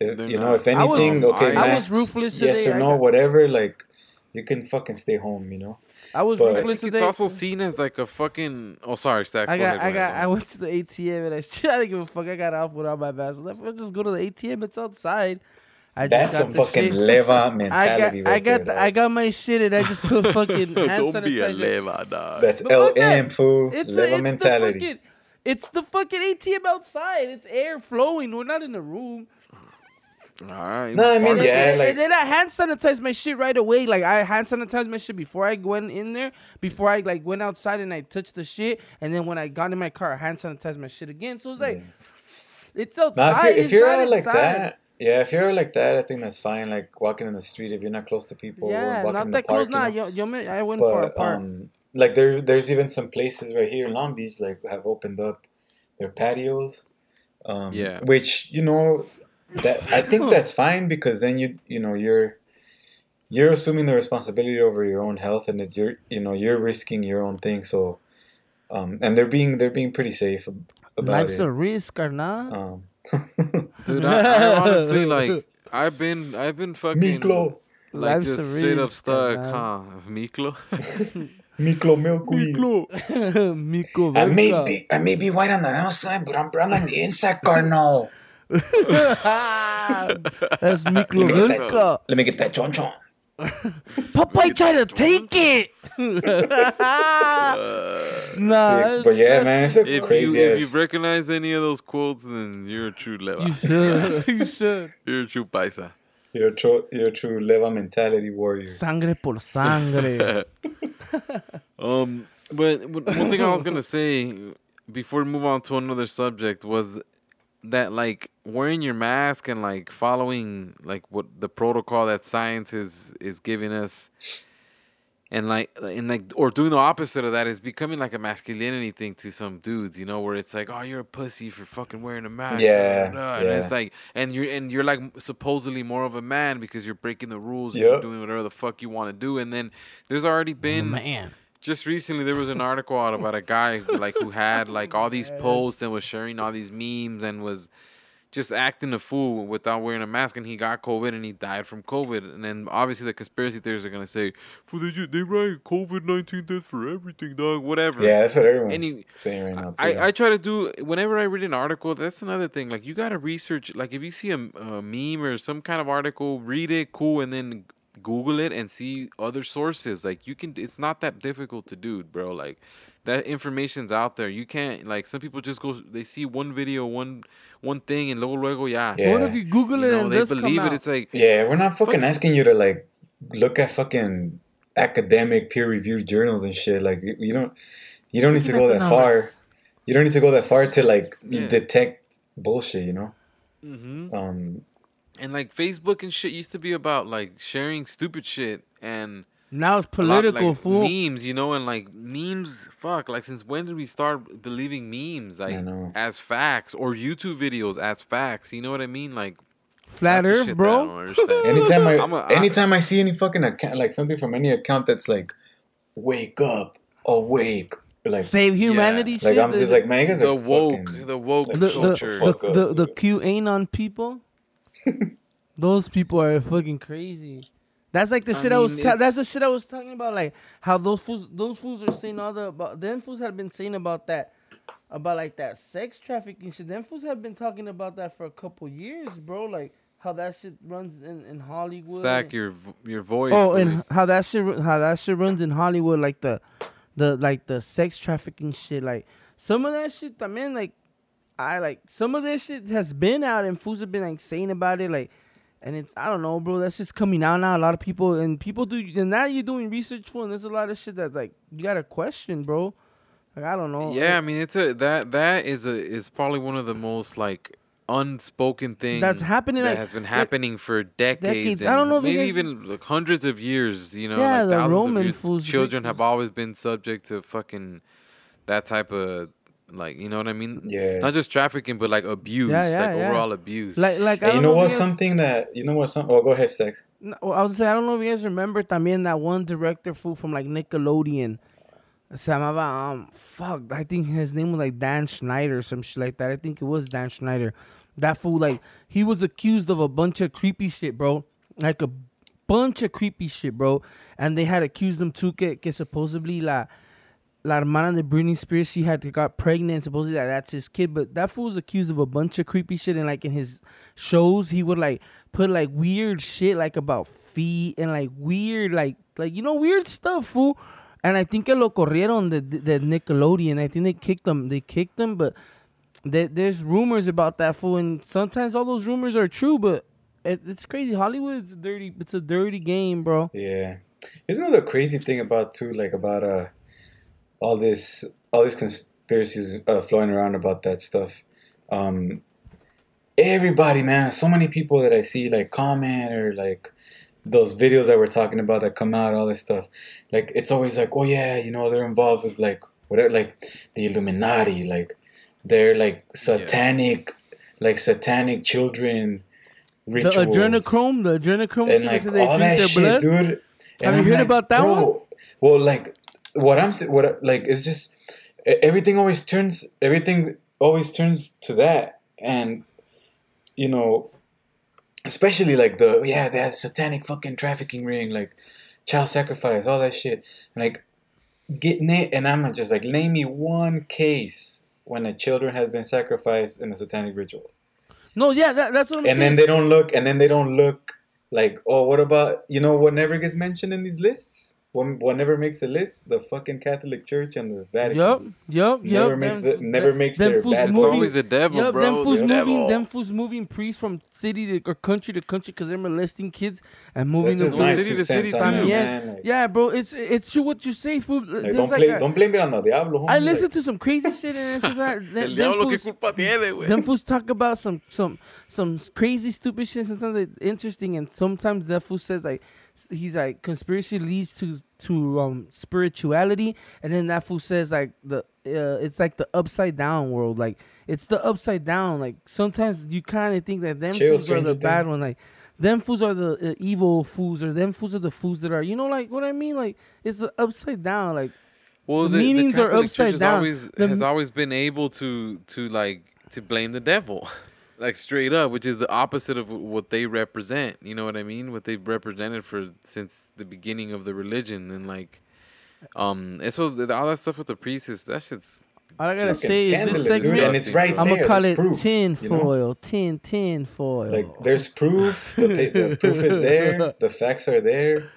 If, They're you know, not. if I was- anything, okay, I was masks, ruthless yes or I no, got- whatever. Like, you can fucking stay home. You know. I was But- I ruthless today. it's also seen as like a fucking. Oh, sorry, Stacks. I go got, ahead, I got, ahead. I went to the ATM and I, I didn't give a fuck. I got off without my mask. I was like, "I'll just go to the ATM. It's outside. I just got some fucking shit. leva I got, mentality. I got, there, the, I got my shit and I just put fucking hand Don't be a leva, dog. That's But fuck that. LM fool. It's, a, Leva it's mentality. The fucking, it's the fucking ATM outside. It's air flowing. We're not in a room. All right. No, I mean, yeah, then, like- and then I hand sanitized my shit right away. Like I hand sanitized my shit before I went in there. Before I like went outside and I touched the shit. And then when I got in my car, I hand sanitized my shit again. So it's like, it's outside. Now, if you're, if you're not out like inside. that, yeah, if you're like that, I think that's fine. Like walking in the street, if you're not close to people, Yeah, walking not in the that close. park, Nah, you know? yo, yo, man, I went far but apart. um, like there, there's even some places right here in Long Beach, like have opened up their patios. Um, Yeah. which you know, that I think that's fine because then you, you know, you're you're assuming the responsibility over your own health, and it's your, you know, you're risking your own thing. So, um, and they're being they're being pretty safe ab- about Life's it. a risk or not. Um, Dude, I, I honestly like. I've been, I've been fucking Miklo, like Life's a just straight up stuck, huh? Miklo. Miklo milkweed. Miko I may be I may be white on the outside, but I'm brown on the inside, Cardinal. That's Miklo Look at that. Let me get that chon chon. Popeye tried to take it. nah, Sick. But yeah, man, it's a if crazy you ass. if you recognize any of those quotes, then you're a true leva. You should. you should. You're a true paisa. You're a true, you're a true leva mentality warrior. Sangre por sangre. Um, but w- one thing I was gonna say before we move on to another subject was that like wearing your mask and like following like what the protocol that science is is giving us and like and like or doing the opposite of that is becoming like a masculinity thing to some dudes, you know, where it's like, oh, you're a pussy for fucking wearing a mask. Yeah, da, da, da. and it's like, and you're and you're like supposedly more of a man because you're breaking the rules and you're doing whatever the fuck you want to do, and then there's already been Man. Just recently there was an article out about a guy like who had like all these posts and was sharing all these memes and was just acting a fool without wearing a mask and he got COVID and he died from COVID and then obviously the conspiracy theorists are gonna say, "For they they write COVID nineteen death for everything, dog, whatever." Yeah, that's what everyone's Any- saying right now too. I, I try to do whenever I read an article. That's another thing. Like you gotta research. Like if you see a, a meme or some kind of article, read it, cool, and then Google it and see other sources. Like you can. It's not that difficult to do, bro. Like that information's out there. You can't like some people just go. They see one video, one one thing, and luego luego yeah. Yeah. What if you Google You it know, and they this believe come it. It's like Yeah, we're not fucking Fucking- asking you to like look at fucking academic peer-reviewed journals and shit. Like you you don't you don't need to go that far. You don't need to go that far to like Yeah. detect bullshit. You know. Mm-hmm. Um. And like Facebook and shit used to be about like sharing stupid shit and now it's a lot, political, like, fool. memes, you know, and like memes. Fuck, like since when did we start believing memes like as facts or YouTube videos as facts? You know what I mean? Like Flat that's Earth, shit that I don't bro. Anytime I, I'm a- I- anytime I see any fucking account, like something from any account that's like, wake up, awake, like, Save humanity. like shit, I'm just like, man, you guys the are woke, fucking- the woke like, the shut culture. the the the, the, the dude. QAnon people. Those people are fucking crazy. That's like the I shit I, was. Ta- that's the shit I was talking about. Like how those fools, those fools are saying all the about. Them fools have been saying about that, about like that sex trafficking shit. Them fools have been talking about that for a couple years, bro. Like how that shit runs in, in Hollywood. Stack your your voice. Oh, fully. and how that shit how that shit runs in Hollywood, like the the like the sex trafficking shit. Like some of that shit, I mean, like I like some of this shit has been out and fools have been like saying about it, like. And it's I don't know, bro. That's just coming out now. A lot of people and people do. And now you're doing research for, and there's a lot of shit that like you gotta question, bro. Like I don't know. yeah, I mean it's a that that is a is probably one of the most like unspoken things That's happening, that like- has been like, happening for decades. decades. And I don't know if maybe guys- even like hundreds of years. You know, Yeah, like the thousands Roman of years. fools, Children have always been subject to fucking that type of like you know what I mean. Yeah. Not just trafficking, but like abuse, Yeah, yeah, like yeah. overall abuse. like like I And you don't know if what? guys- Something that you know what? Some. Oh, go ahead, sex. No, well, I was saying I don't know if you guys remember también that one director fool from like Nickelodeon. Se llamaba um fuck I think his name was like Dan Schneider or some shit like that. I think it was Dan Schneider. That fool like he was accused of a bunch of creepy shit, bro. Like a bunch of creepy shit, bro. And they had accused him too que, que supposedly la la hermana de Britney Spears she had got pregnant. Supposedly that that's his kid, but that fool was accused of a bunch of creepy shit. And like in his shows, he would like put like weird shit like about feet and like weird like like you know weird stuff, fool. And I think que lo corrieron the the Nickelodeon. I think they kicked them. They kicked them, but there, there's rumors about that fool, and sometimes all those rumors are true, but. It, it's crazy. Hollywood's dirty. It's a dirty game, bro. Yeah. Isn't the crazy thing about too, like about uh, all this, all these conspiracies uh, flowing around about that stuff. Um, everybody, man, so many people that I see like comment or like those videos that we're talking about that come out, all this stuff. Like it's always like, oh yeah, you know, they're involved with like whatever, like the Illuminati, like they're like satanic, like satanic children. Rituals. The adrenochrome, the adrenochrome, and like they all drink that their shit, blood. dude. Have And you I'm heard like, about that bro, one? Well, like what I'm what like it's just everything always turns everything always turns to that, and you know, especially like the yeah that satanic fucking trafficking ring, like child sacrifice, all that shit, and like get na- and I'm just like name me one case when a children has been sacrificed in a satanic ritual. No, yeah, that, that's what I'm and saying. then they don't look and then they don't look like oh what about you know what never gets mentioned in these lists what, what never makes a list the fucking catholic church and the vatican Yup, yup, yup. Never makes them- the- never them- makes them their fools bad it's always the devil, Yup, bro. them fools the moving, devil. them fools moving priests from city to or country to country because they're molesting kids and moving them from city to city too. it, Yeah. Like, Yeah, bro, it's it's true what you say, fool. like, don't like play a- don't blame it on the diablo homie. I listen to some crazy shit and it's just like El them, them que fools, culpa tiene, güey. them fools talk about some some some crazy stupid shit. Sometimes it's interesting, and sometimes that fool says like s- he's like conspiracy leads to to um spirituality, and then that fool says like the uh, it's like the upside down world, like it's the upside down. Like sometimes you kind of think that them Chill, fools are Stranger the bad one, like. Them fools are the uh, evil fools, or them fools are the fools that are, you know, like what I mean. Like it's the upside down. Like Well, The the, the meanings are Catholic upside Church has down. Always, The has always been able to to like to blame the devil, like straight up, which is the opposite of what they represent. You know what I mean? What they've represented for since the beginning of the religion, and like, um, and so the, all that stuff with the priests, is that shit's all I gotta say is scandalous, this dude, segment. and it's right I'm gonna call there's it proof, tin you know? foil, tin tin foil. like there's proof the, the proof is there the facts are there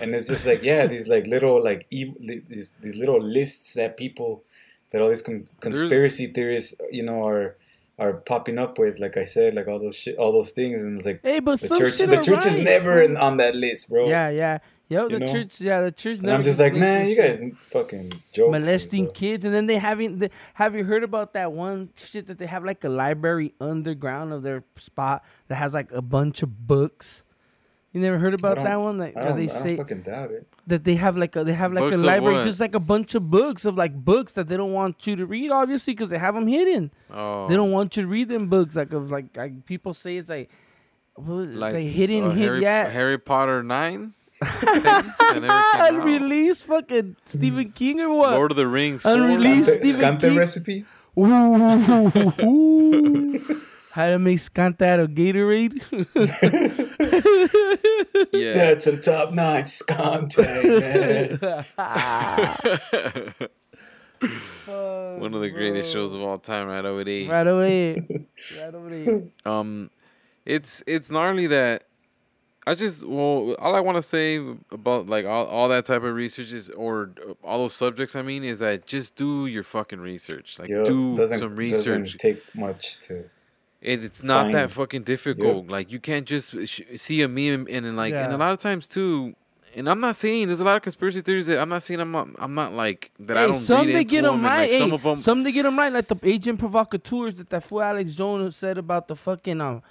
and it's just like yeah, these like little like ev- these these little lists that people that all these con- conspiracy theorists, you know, are are popping up with. Like I said, like all those shit, all those things, and it's like Hey, but the church, the church is never in, on that list, bro. Yeah, yeah. Yo, You the know? church, yeah, the church. And I'm just like, man, you guys fucking jokes. molesting kids, and then they having. The, have you heard about that one shit that they have like a library underground of their spot that has like a bunch of books? You never heard about that one? Like I don't, they I don't say fucking doubt it. that they have like a they have like Books a library, just like a bunch of books of like books that they don't want you to read, obviously, because they have them hidden. Oh, They don't want you to read them books like of like, like people say it's like. what- like, like hidden, uh, hid, Harry, yeah. Harry Potter nine. thing that never came out. Unreleased fucking Stephen King or what? Lord of the Rings. four. Unreleased Scante, Stephen Scante King. recipes. Ooh. How to make scanta out of Gatorade? Yeah. That's some top notch Scante, man. One of the greatest shows of all time, right over there. right away. Right away. Um, it's it's gnarly that I just well, all I want to say about like all, all that type of research is or uh, all those subjects. I mean, is that just do your fucking research. Like Yo, do some research. Doesn't take much to. It, it's not that fucking difficult. Like you can't just sh- see a meme and, then like and a lot of times too. And I'm not saying there's a lot of conspiracy theories that I'm not saying I'm not I'm not like that I don't some read they into get them them, right. And, like, some of them some they get them right, like the agent provocateurs that that fool Alex Jones said about the fucking um,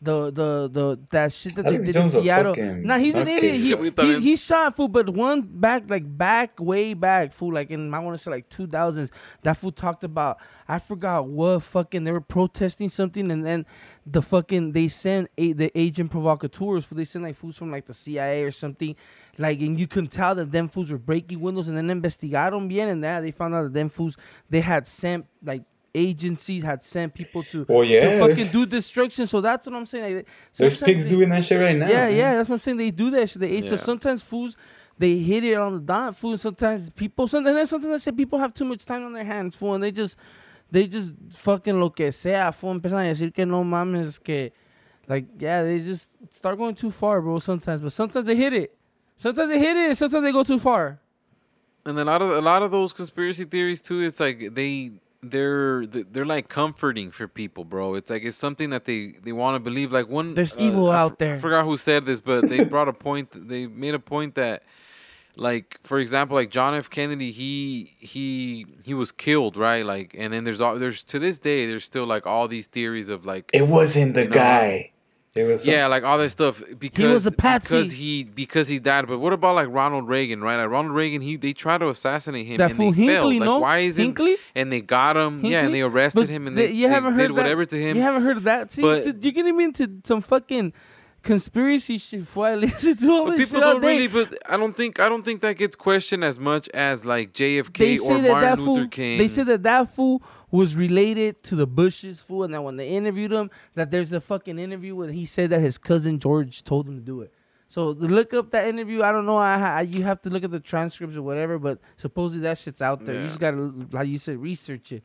the the the that shit that Alex they did Jones in Seattle. fucking Nah, he's an nutcase. idiot. He, Yeah, we thought he, he shot fool, but one back like back way back fool, like in I want to say like two thousands. That fool talked about I forgot what fucking they were protesting something, and then the fucking they sent a, the agent provocateurs. Fool, they sent like fools from like the CIA or something. Like and you can tell that them fools were breaking windows, and then investigaron bien, and that they found out that them fools they had sent like agencies had sent people to, Well, yeah, to fucking do destruction. So that's what I'm saying. Like, There's pigs they- doing that shit right now. yeah, man. yeah, that's what I'm saying. They do that shit. They age. So sometimes fools they hit it on the dot. Fool. Sometimes people. Some, and then sometimes I say people have too much time on their hands. Fool, and they just they just fucking lo que sea. Fool, empiezan a decir que no mames que like yeah they just start going too far, bro. Sometimes, but sometimes they hit it. Sometimes they hit it. and Sometimes they go too far. and a lot of a lot of those conspiracy theories too. It's like they they're they're like comforting for people, bro. It's like it's something that they they want to believe. Like one, uh, There's evil I out f- there. I forgot who said this, but they brought a point. They made a point that, like for example, like John F. Kennedy, he he he was killed, right? Like, and then there's all there's to this day there's still like all these theories of like It wasn't the know? guy. It was. some- yeah, like all that stuff because was a patsy. because he because he died. But what about like Ronald Reagan, right? Like Ronald Reagan, he they tried to assassinate him That and fool they failed. Hinckley, Like no? why isn't Hinckley? and they got him? Yeah, and they arrested But him and the- they, you they haven't did heard that- whatever to him. You haven't heard of that? See, but, you're getting me into some fucking conspiracy shit before I listen to all But this people shit all don't really. But I don't think I don't think that gets questioned as much as like JFK they or say that Martin that Luther fool. King. They said that that fool was related to the Bushes fool, and that when they interviewed him, that there's a fucking interview where he said that his cousin George told him to do it. So look up that interview. I don't know. I, I you have to look at the transcripts or whatever, but supposedly that shit's out there. You just gotta, like you said, research it.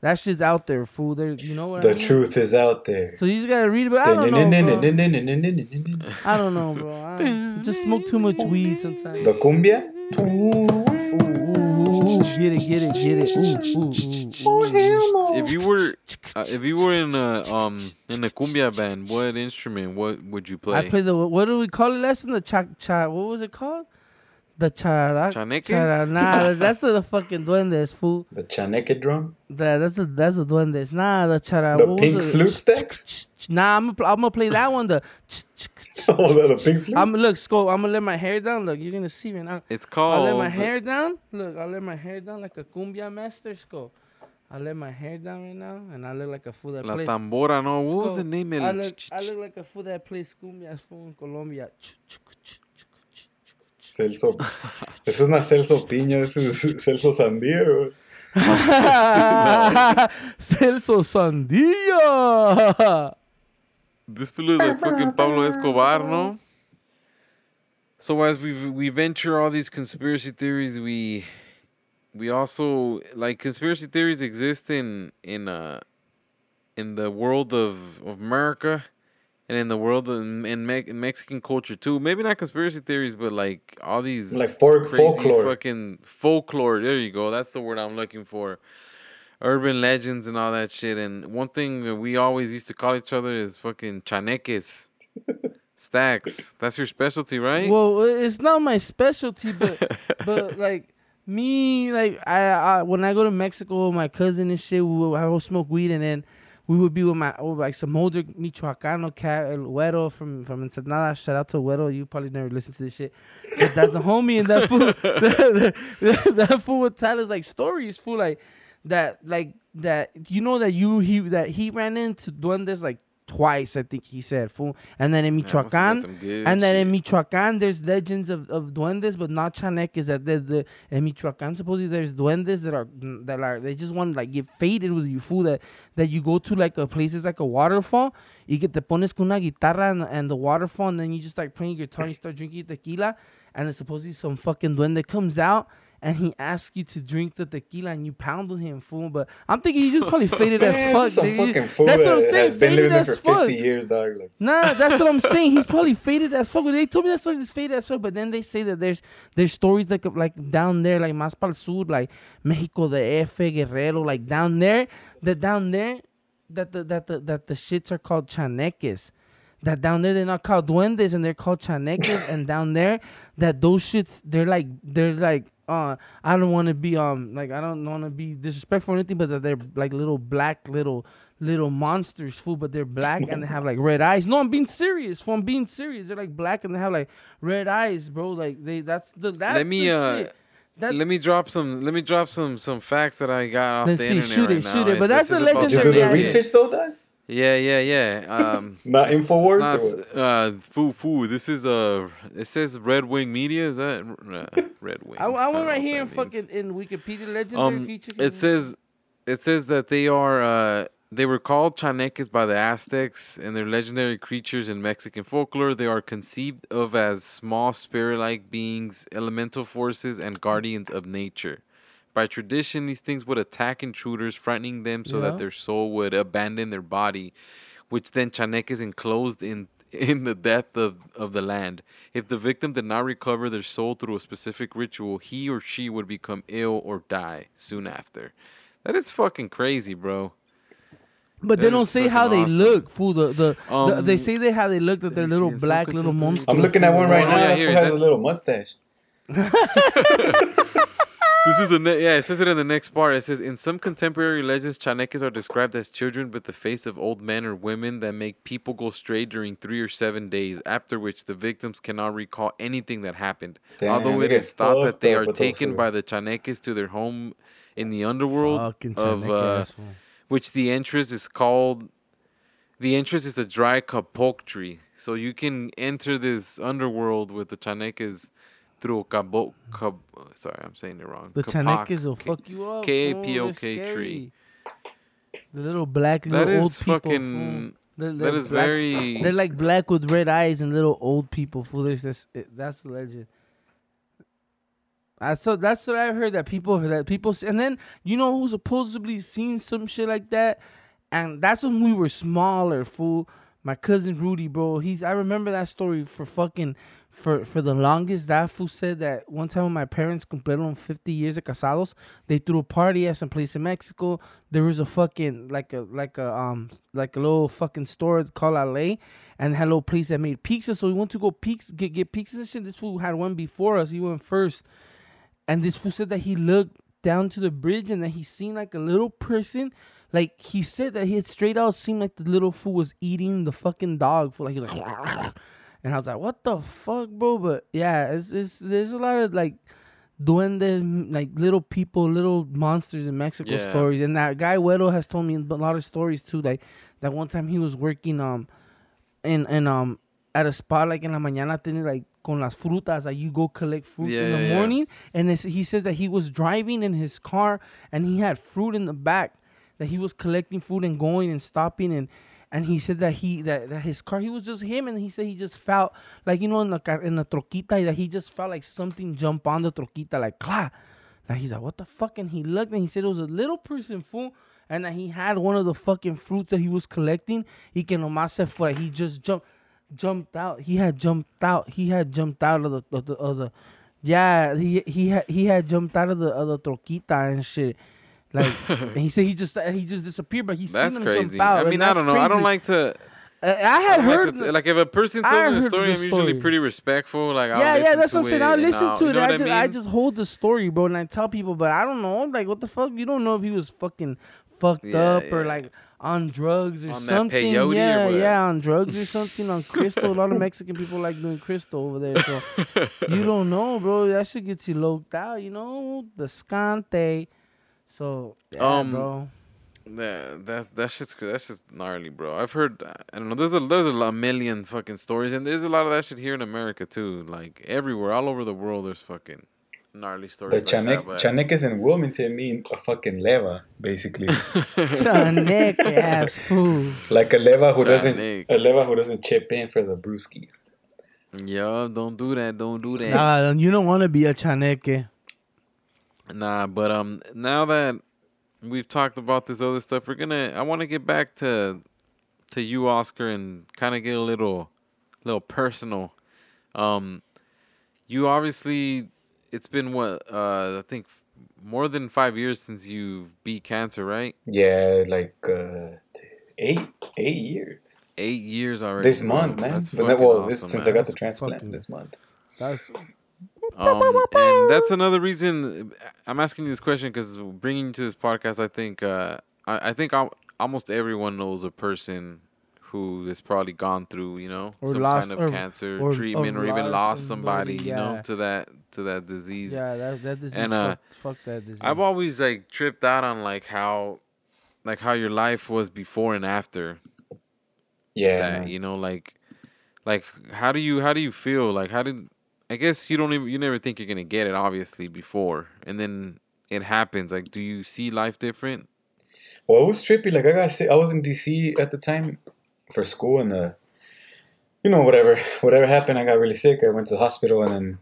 That shit's out there, fool. There's, you know what I The mean? truth is out there. So you just gotta read about it. But I don't know, bro. I don't know, bro. I just smoke too much weed sometimes. The cumbia? Ooh, ooh, get it, get it, get it. Ooh, ooh, ooh, ooh. if you were uh, if you were in a um in a cumbia band, what instrument what would you play? I play the what do we call it? Lesson the cha cha. What was it called? The chara. Chaneque? chara- Nah, that's the fucking duendes fool. The chaneque drum? That that's the that's the duendes. Nah, the chara. The what was pink it? flute stacks? Nah, I'm gonna I'm gonna play that one. The Oh, the, the pink flute? I'm look, Scope. I'm gonna let my hair down. Look, you're gonna see me now. it's called. I'll called. let my hair down. Look, I'll let my hair down like a cumbia master. Scope. I'll let my hair down right now, and I look like a fool that La plays. tambora, no. What was the name? I look, I look like a fool that plays cumbia fool in Colombia. Celso. Eso es una Celso Piña, eso es Celso Sandía. bro. Celso Sandilla. This fool is like fucking Pablo Escobar, no? So as we we venture all these conspiracy theories, we we also like conspiracy theories exist in in uh in the world of, of America, and in the world in, in, Me- in Mexican culture too. Maybe not conspiracy theories, but like all these Like folk- crazy folklore. fucking folklore. There you go. That's the word I'm looking for. Urban legends and all that shit. And one thing we always used to call each other is fucking chaneques. Stacks. That's your specialty, right? Well, uh, it's not my specialty, but but like me, like I, I when I go to Mexico my cousin and shit, we, I will smoke weed and then we would be with my with like some older Michoacano cat, El Güero from from Ensenada. Shout out to Güero. You probably never listened to this shit. But that's a homie, and that fool, that, that, that fool would tell us like stories, fool, like that, like that. You know that you he that he ran into duendes like twice. I think he said, fool, and then in Yeah, must have got Michoacan. And then shit. in Michoacan, there's legends of, of duendes, but not chaneques. That the, the in Michoacan, supposedly there's duendes that are that are they just want to like get faded with you, fool. That that you go to like a places like a waterfall, you get te pones con una guitarra and, and the waterfall, and then you just like playing guitar, and you start drinking tequila, and then supposedly some fucking duende comes out. And he asks you to drink the tequila and you pound with him, fool. But I'm thinking he just probably faded as fuck. some nigga. fucking fool That's what I'm saying. has been living there for fuck. 50 years, dog. Like, Nah, that's what I'm saying. He's probably faded as fuck. They told me that story is faded as fuck, but then they say that there's there's stories like like down there, like más para el sur, like Mexico de F, Guerrero, like down there, that down there, that the that the that the shits are called chaneques. That down there they're not called duendes and they're called chaneques, and down there that those shits they're like they're like uh I don't want to be um like I don't want to be disrespectful or anything, but that they're like little black little little monsters, fool, but they're black and they have like red eyes. No, I'm being serious. Fool, I'm being serious. They're like black and they have like red eyes, bro. Like they that's the that's Let me the uh shit. That's let me drop some let me drop some some facts that I got off Let's the see, internet shoot right it, now. shoot it. If But that's this the is did you do the research, though, dog? Yeah, yeah, yeah. Um Not it's Infowars not or uh foo foo. This is uh it says Red Wing Media, is that uh, Red Wing? I, I went know right here in fucking in Wikipedia legendary um creature. it says it says that they are uh they were called chaneques by the Aztecs and they're legendary creatures in Mexican folklore. They are conceived of as small spirit-like beings, elemental forces, and guardians of nature. By tradition, these things would attack intruders, frightening them so Yeah. that their soul would abandon their body, which then Chanek is enclosed in in the death of, of the land. If the victim did not recover their soul through a specific ritual, he or she would become ill or die soon after. That is fucking crazy, bro. But they don't is say how they awesome. look, fool. The, the, the Um, they say they how they look that they're let me see, little black little contemporary- monsters. I'm looking at one right Oh, now. yeah, that here, fool has a little mustache. This is a ne- yeah. It says it in the next part. It says in some contemporary legends, chaneques are described as children with the face of old men or women that make people go stray during three or seven days. After which the victims cannot recall anything that happened. Damn, Although they it get is thought that they are taken by the chaneques to their home in the underworld, Fucking of uh, which the entrance is called. The entrance is a dry kapok tree, so you can enter this underworld with the chaneques through a kabo. Kab, sorry, I'm saying it wrong. The Kapak. chaneques will fuck you up. K-A-P-O-K tree. The little black That little old people. fucking. fool. They're, That they're is black- very. They're like black with red eyes and little old people. Fool. There's this, it, that's the legend. I so that's what I heard that people that people and then you know who supposedly seen some shit like that, and that's when we were smaller. Fool, my cousin Rudy, bro. He's I remember that story for fucking for for the longest. That fool said that one time when my parents completed 50 years of casados, they threw a party at some place in Mexico. There was a fucking like a like a um like a little fucking store called LA, and had a little place that made pizza. So we went to go pizza get get pizzas and shit. This fool had one before us. He went first, and this fool said that he looked down to the bridge and that he seen like a little person. Like he said that he had straight out seemed like the little fool was eating the fucking dog. For like he's like, and I was like, what the fuck, bro? But yeah, it's it's there's a lot of like duendes, like little people, little monsters in Mexico Yeah. stories. And that guy Güero has told me a lot of stories too. Like that one time he was working um in in um at a spot like in la mañana tiene like con las frutas like you go collect fruit Yeah, in the yeah, morning and he says that he was driving in his car and he had fruit in the back that he was collecting food and going and stopping and and he said that he that, that his car he was just him and he said he just felt like you know in the car in the troquita that he just felt like something jump on the troquita like cla like he's like what the fuck and he looked and he said it was a little person fool and that he had one of the fucking fruits that he was collecting. He que nomás se fue. He just jumped, jumped out. He had jumped out. He had jumped out of the of the, of the yeah. He he had he had jumped out of the of the troquita and shit. Like and he said he just he just disappeared, but he That's seen him crazy. jump out. I mean, I don't know. I don't like to. Uh, I I had don't heard like, to, like if a person I tells me a story, I'm usually pretty respectful. Like, yeah, yeah, that's what I'm saying. I listen to it. I just, I I just hold the story, bro, and I tell people, but I don't know, like, what the fuck? You don't know if he was fucking fucked Yeah, up or like on drugs or On something. yeah, yeah, on drugs or something, on crystal. A lot of Mexican people like doing crystal over there, so you don't know, bro. That shit gets you loped out, you know, the scante. So, yeah, Um, bro. That that that shit's that's just gnarly, bro. I've heard I don't know. There's a there's a lo- million fucking stories, and there's a lot of that shit here in America too. Like everywhere, all over the world, there's fucking gnarly stories. The like chanek, that, chaneques in Wilmington mean a fucking leva, basically. Chanek ass fool. like a leva who doesn't a leva who doesn't chip in for the brewskis. Yo, don't do that. Don't do that. Nah, you don't want to be a chaneque. Nah, but um, now that we've talked about this other stuff, we're gonna. I want to get back to to you, Oscar, and kind of get a little little personal. Um, you obviously, it's been what uh, I think more than five years since you beat cancer, right? Yeah, like uh, eight eight years. Eight years already. This month, man. That's But then- fucking well, this awesome, since man. I got the transplant fucking- this month. That's um, and that's another reason I'm asking you this question because bringing you to this podcast, I think uh, I, I think al- almost everyone knows a person who has probably gone through, you know, Or some lost- kind of or- cancer or- treatment, or or even lost lost somebody, somebody, you know, to that to that disease. yeah, that that disease. And, uh, fuck, fuck that disease. I've always like tripped out on like how, like how your life was before and after Yeah, that you know like like how do you how do you feel like how did i guess you don't even you never think you're gonna get it obviously before and then it happens like do you see life different Well, it was trippy. Like I got sick. I was in DC at the time for school, and uh, you know, whatever, whatever happened, I got really sick. I went to the hospital, and then,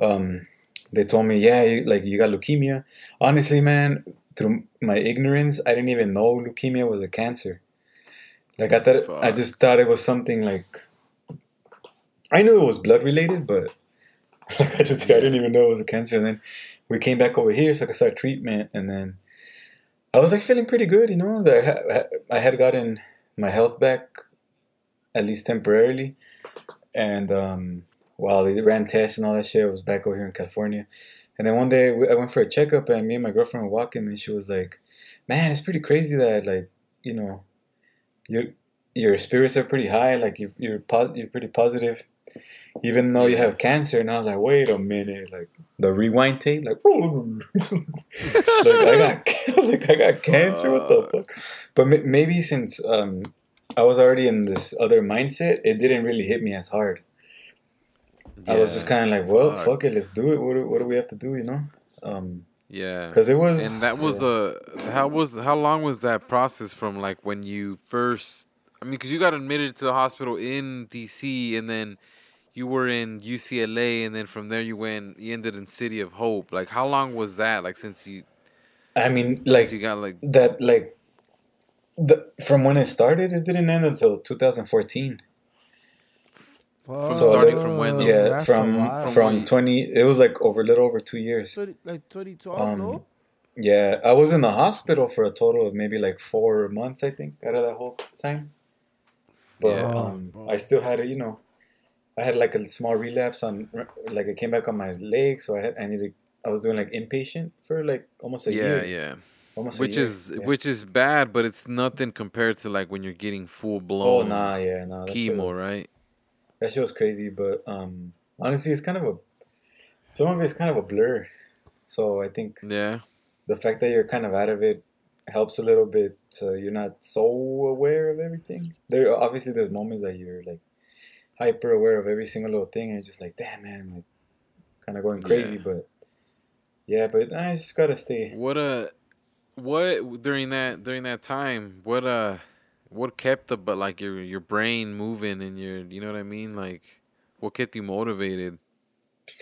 um, they told me, yeah, you, like you got leukemia. Honestly, man, through my ignorance, I didn't even know leukemia was a cancer. Like I thought, I just thought it was something like. I knew it was blood related, but like I just I didn't even know it was a cancer. And then we came back over here, so I could start treatment, and then. I was like feeling pretty good, you know. That I had, I had gotten my health back, at least temporarily, and um, while they ran tests and all that shit, I was back over here in California. And then one day we- I went for a checkup, and me and my girlfriend were walking, and she was like, "Man, it's pretty crazy that like you know, your your spirits are pretty high. Like you you're po- you're pretty positive, even though you have cancer." And I was like, "Wait a minute!" Like the rewind tape, like, like I got, I was like, I got cancer. What the fuck? But ma- maybe since um, I was already in this other mindset, it didn't really hit me as hard. I was just kind of like, well, Fuck. fuck it, let's do it. What do, what do we have to do? You know? Um, yeah because it was. and that was uh, a how was how long was that process from like when you first i mean because you got admitted to the hospital in dc and then you were in ucla and then from there you went you ended in city of hope like how long was that like since you I mean, like you got like that. Like the from when it started, it didn't end until 2014. Fuck, So starting from when, though? yeah, that's from. From from 20. It was like over a little over two years. 20, like 2012, Um, no? Yeah, I was in the hospital for a total of maybe like four months, I think, out of that whole time. But Yeah. um, I still had it, you know, I had like a small relapse on, like it came back on my leg, so I had I needed, I was doing like inpatient for like almost a yeah year, yeah almost a which is yeah. which is bad but it's nothing compared to like when you're getting full blown. oh nah, yeah, nah, chemo was- right That shit was crazy, but um, honestly, it's kind of a, some of it's kind of a blur. So I think yeah the fact that you're kind of out of it helps a little bit. So you're not so aware of everything. There obviously there's moments that you're like hyper aware of every single little thing, and just like, damn man, like kind of going crazy. Yeah. But yeah, but I just gotta stay. What uh, what during that during that time? What uh, what kept the but like your your brain moving and your you know what I mean? Like, what kept you motivated?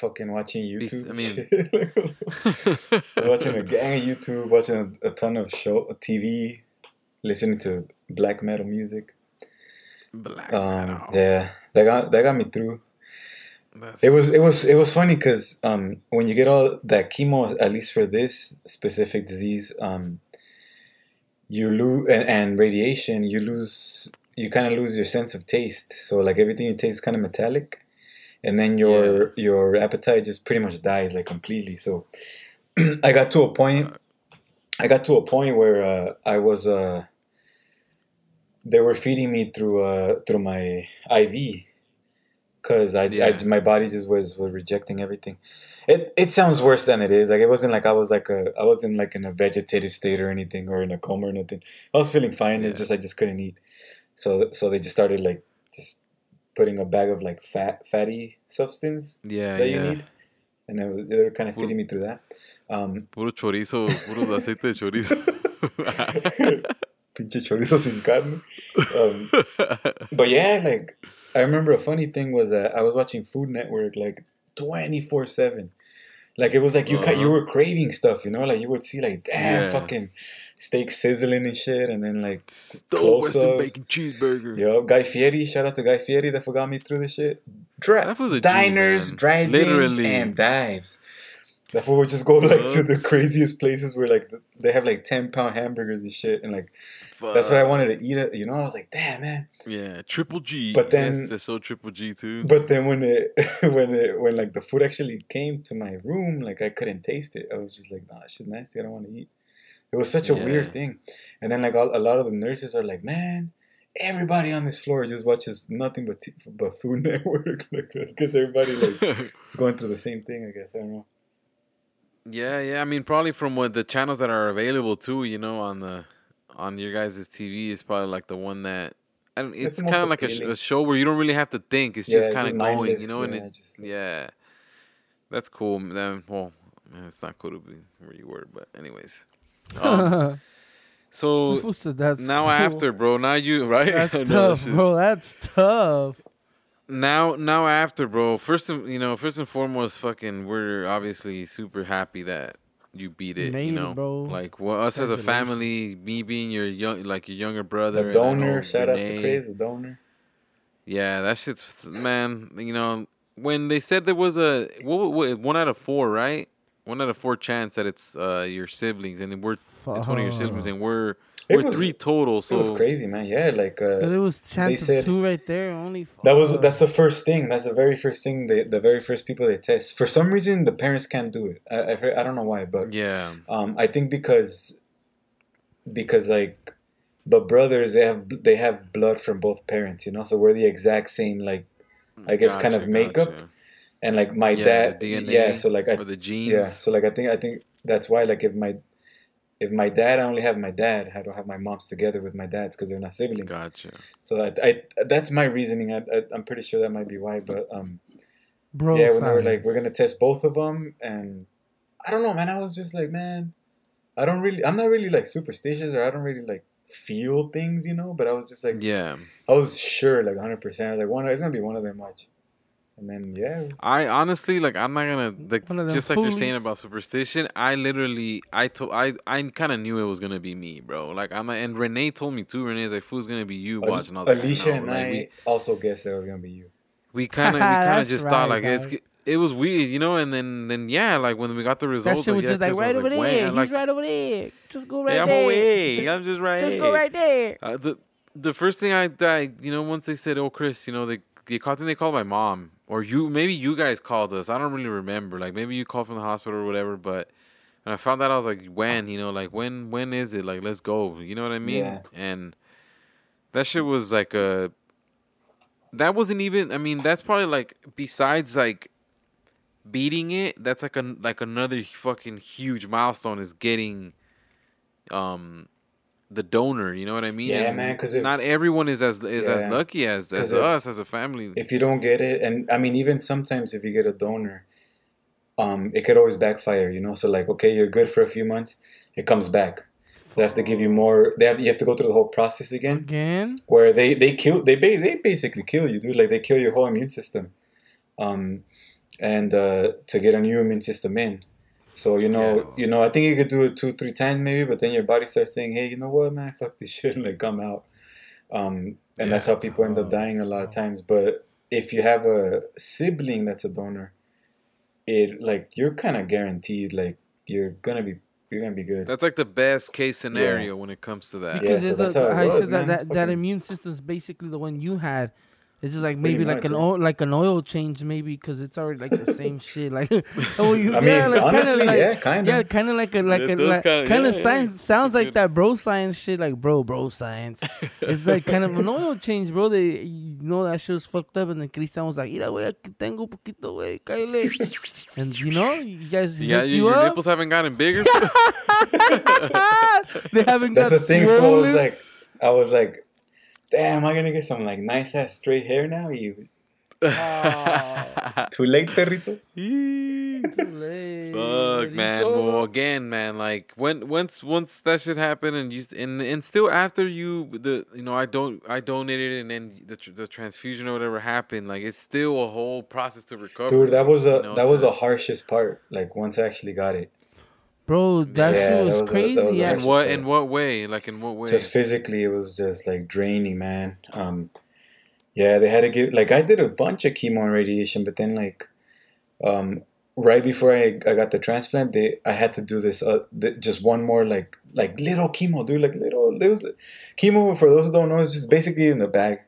fucking watching YouTube. I mean- shit. I was watching a gang of YouTube, watching a, a ton of show TV, listening to black metal music. Black Um, metal. yeah, that got that got me through. That's- It was it was it was funny because um, when you get all that chemo, at least for this specific disease, um, you lose and, and radiation, you lose you kind of lose your sense of taste. So like everything you taste is kind of metallic, and then your your appetite just pretty much dies like completely. So I got to a point. I got to a point where uh, I was uh, they were feeding me through uh, through my IV because I, Yeah. I my body just was, was rejecting everything. It it sounds worse than it is. Like it wasn't like I was like a I wasn't like in a vegetative state or anything or in a coma or nothing. I was feeling fine. It's just I just couldn't eat. So so they just started like just putting a bag of like fat fatty substance yeah, that yeah. you need, and it was, they were kind of feeding me through that. Um, Puro chorizo, puro aceite de chorizo. pinche chorizo sin carne. Um, But yeah, like I remember a funny thing was that I was watching Food Network like twenty four seven. Like it was like you ca- you Uh-huh. were craving stuff, you know. Like you would see like damn Yeah. fucking steak sizzling and shit, and then like Close Western bacon cheeseburger. yo Guy Fieri, shout out to Guy Fieri that forgot me through the shit. Dri- That was a diners, drive-ins, Literally. and dives. Fool would just go like to the craziest places where like they have like ten pound hamburgers and shit, and like that's what I wanted to eat. It, you know, I was like, damn man. Yeah, triple G. But then- yes, they're so triple G too. But then when it when it when like the food actually came to my room, like I couldn't taste it. I was just like, nah, shit's nasty. I don't want to eat. It was such a Yeah. weird thing. And then like all, a lot of the nurses are like, man, everybody on this floor just watches nothing but t- but Food Network, because everybody like is going through the same thing. I guess I don't know. Yeah, yeah. I mean, probably from what the channels that are available too. You know, on the on your guys' TV is probably like the one that. I don't, It's it's kind of like a, a show where you don't really have to think. It's Yeah, just kind of going, mindless, you know. And yeah, it, just- yeah, that's cool. Then, well, man, it's not cool to be where you were, but anyways. Um, so Who said that's now cool? after, bro. Now you right? That's tough, shit. bro. That's tough. Now, now after, bro. First, and you know, first and foremost, fucking, we're obviously super happy that you beat it. Made you know, bro. like well, us as a family, me being your young, like your younger brother, The and I know donor, shout out to Renee. Chris, the donor. Yeah, that shit's man. You know, when they said there was a what, what, one out of four, right? One out of four chance that it's uh your siblings, and we're it's one of your siblings, and we're It we're was- three total. So it was crazy, man. Yeah, like uh, But it was chance said- two right there. Only That was that's the first thing. That's the very first thing. They, the very first people they test. For some reason, the parents can't do it. I I've I don't know why, but yeah, um, I think because because like the brothers they have they have blood from both parents, you know. So we're the exact same like I guess kind of Gotcha, makeup. gotcha. And like my Yeah, dad. the DNA yeah, so like I or the genes. yeah, so like I think I think that's why like if my if my dad I only have my dad, I don't have my moms together with my dads because they're not siblings. Gotcha. So I, I that's my reasoning. I, I I'm pretty sure that might be why, but um. bro. yeah, when they were like, we're gonna test both of them, and I don't know, man. I was just like, man, I don't really, I'm not really like superstitious, or I don't really like feel things, you know. But I was just like, Yeah. I was sure, like 100. percent I was like, one, it's gonna be one of them. Watch, and then yeah, was, I honestly like I'm not gonna like One of just like you're saying about superstition. I literally I told I I kind of knew it was gonna be me, bro. Like I'm like, and Renee told me too. Renee's like, "Fool's gonna be you Al- watching." I was Alicia like, no. and like, I we also guessed that it was gonna be you. we kind of we kind of That's just thought right, like it's it was weird, you know. And then then yeah, like when we got the that results, shit was yeah, just like right was over there. He's like, right over there. Just go right "Hey, I'm there. away. I'm just right. Just go right there. Uh, the the first thing I, I you know once they said oh Chris you know they they called I think they called my mom or you maybe you guys called us. I don't really remember. Like maybe you called from the hospital or whatever but and I found out I was like when? You know like when when is it? Like let's go. You know what I mean? Yeah. and that shit was like a that wasn't even I mean that's probably like besides like beating it that's like a like another fucking huge milestone is getting um the donor you know what i mean Yeah, And man, 'cause if- not everyone is as is as lucky as 'Cause as if- us as a family If you don't get it, and I mean, even sometimes if you get a donor, um, it could always backfire, you know. So like, okay, you're good for a few months, it comes back. So they have to give you more. They have you have to go through the whole process again. Again? where they they kill they ba- they basically kill you, dude. Like they kill your whole immune system. Um, and uh, to get a new immune system in. So you know, Yeah. you know, I think you could do it two, three times maybe, but then your body starts saying, "Hey, you know what, man, fuck this shit," and like come out. Um, and that's how people end up dying a lot of times. But if you have a sibling that's a donor, it like you're kind of guaranteed, like you're gonna be, you're gonna be good. That's like the best case scenario when it comes to that. Yeah, Because so that's the, how it how you was, said man. that, It's that, that fucking- immune system's basically the one you had. It's just like maybe like much, an yeah. oil like an oil change maybe because it's already like the same shit like oh you I mean, yeah, like, honestly, kinda like, yeah, kind yeah of. kind of like a like It a like, kinda- yeah, yeah. science It's sounds like good- that bro science shit like bro bro science it's like kind of an oil change bro they you know that shit was fucked up and then Cristian was like mira güey aquí tengo un poquito güey cállale and you know you guys Yeah, you, you your up nipples haven't gotten bigger. they haven't That's got the thing. fool. I was like, I was like, damn, am I gonna get some like nice ass straight hair now? You too late, perrito. Eee, too late. Fuck man, well again, man, like when once once that shit happened and you and and still after you the you know I don't I donated and then the the transfusion or whatever happened, like it's still a whole process to recover. Dude, that was a you know, that was the harshest part. Like once I actually got it, Bro, that Yeah, shit that was was a- crazy. was yeah. in what in what way? Like in what way? just physically, it was just like draining, man. Um, yeah, they had to give like I did a bunch of chemo and radiation, but then like, um, right before I, I got the transplant, they I had to do this uh th- just one more like like little chemo, dude. Like little there was chemo for those who don't know, it's just basically in the bag,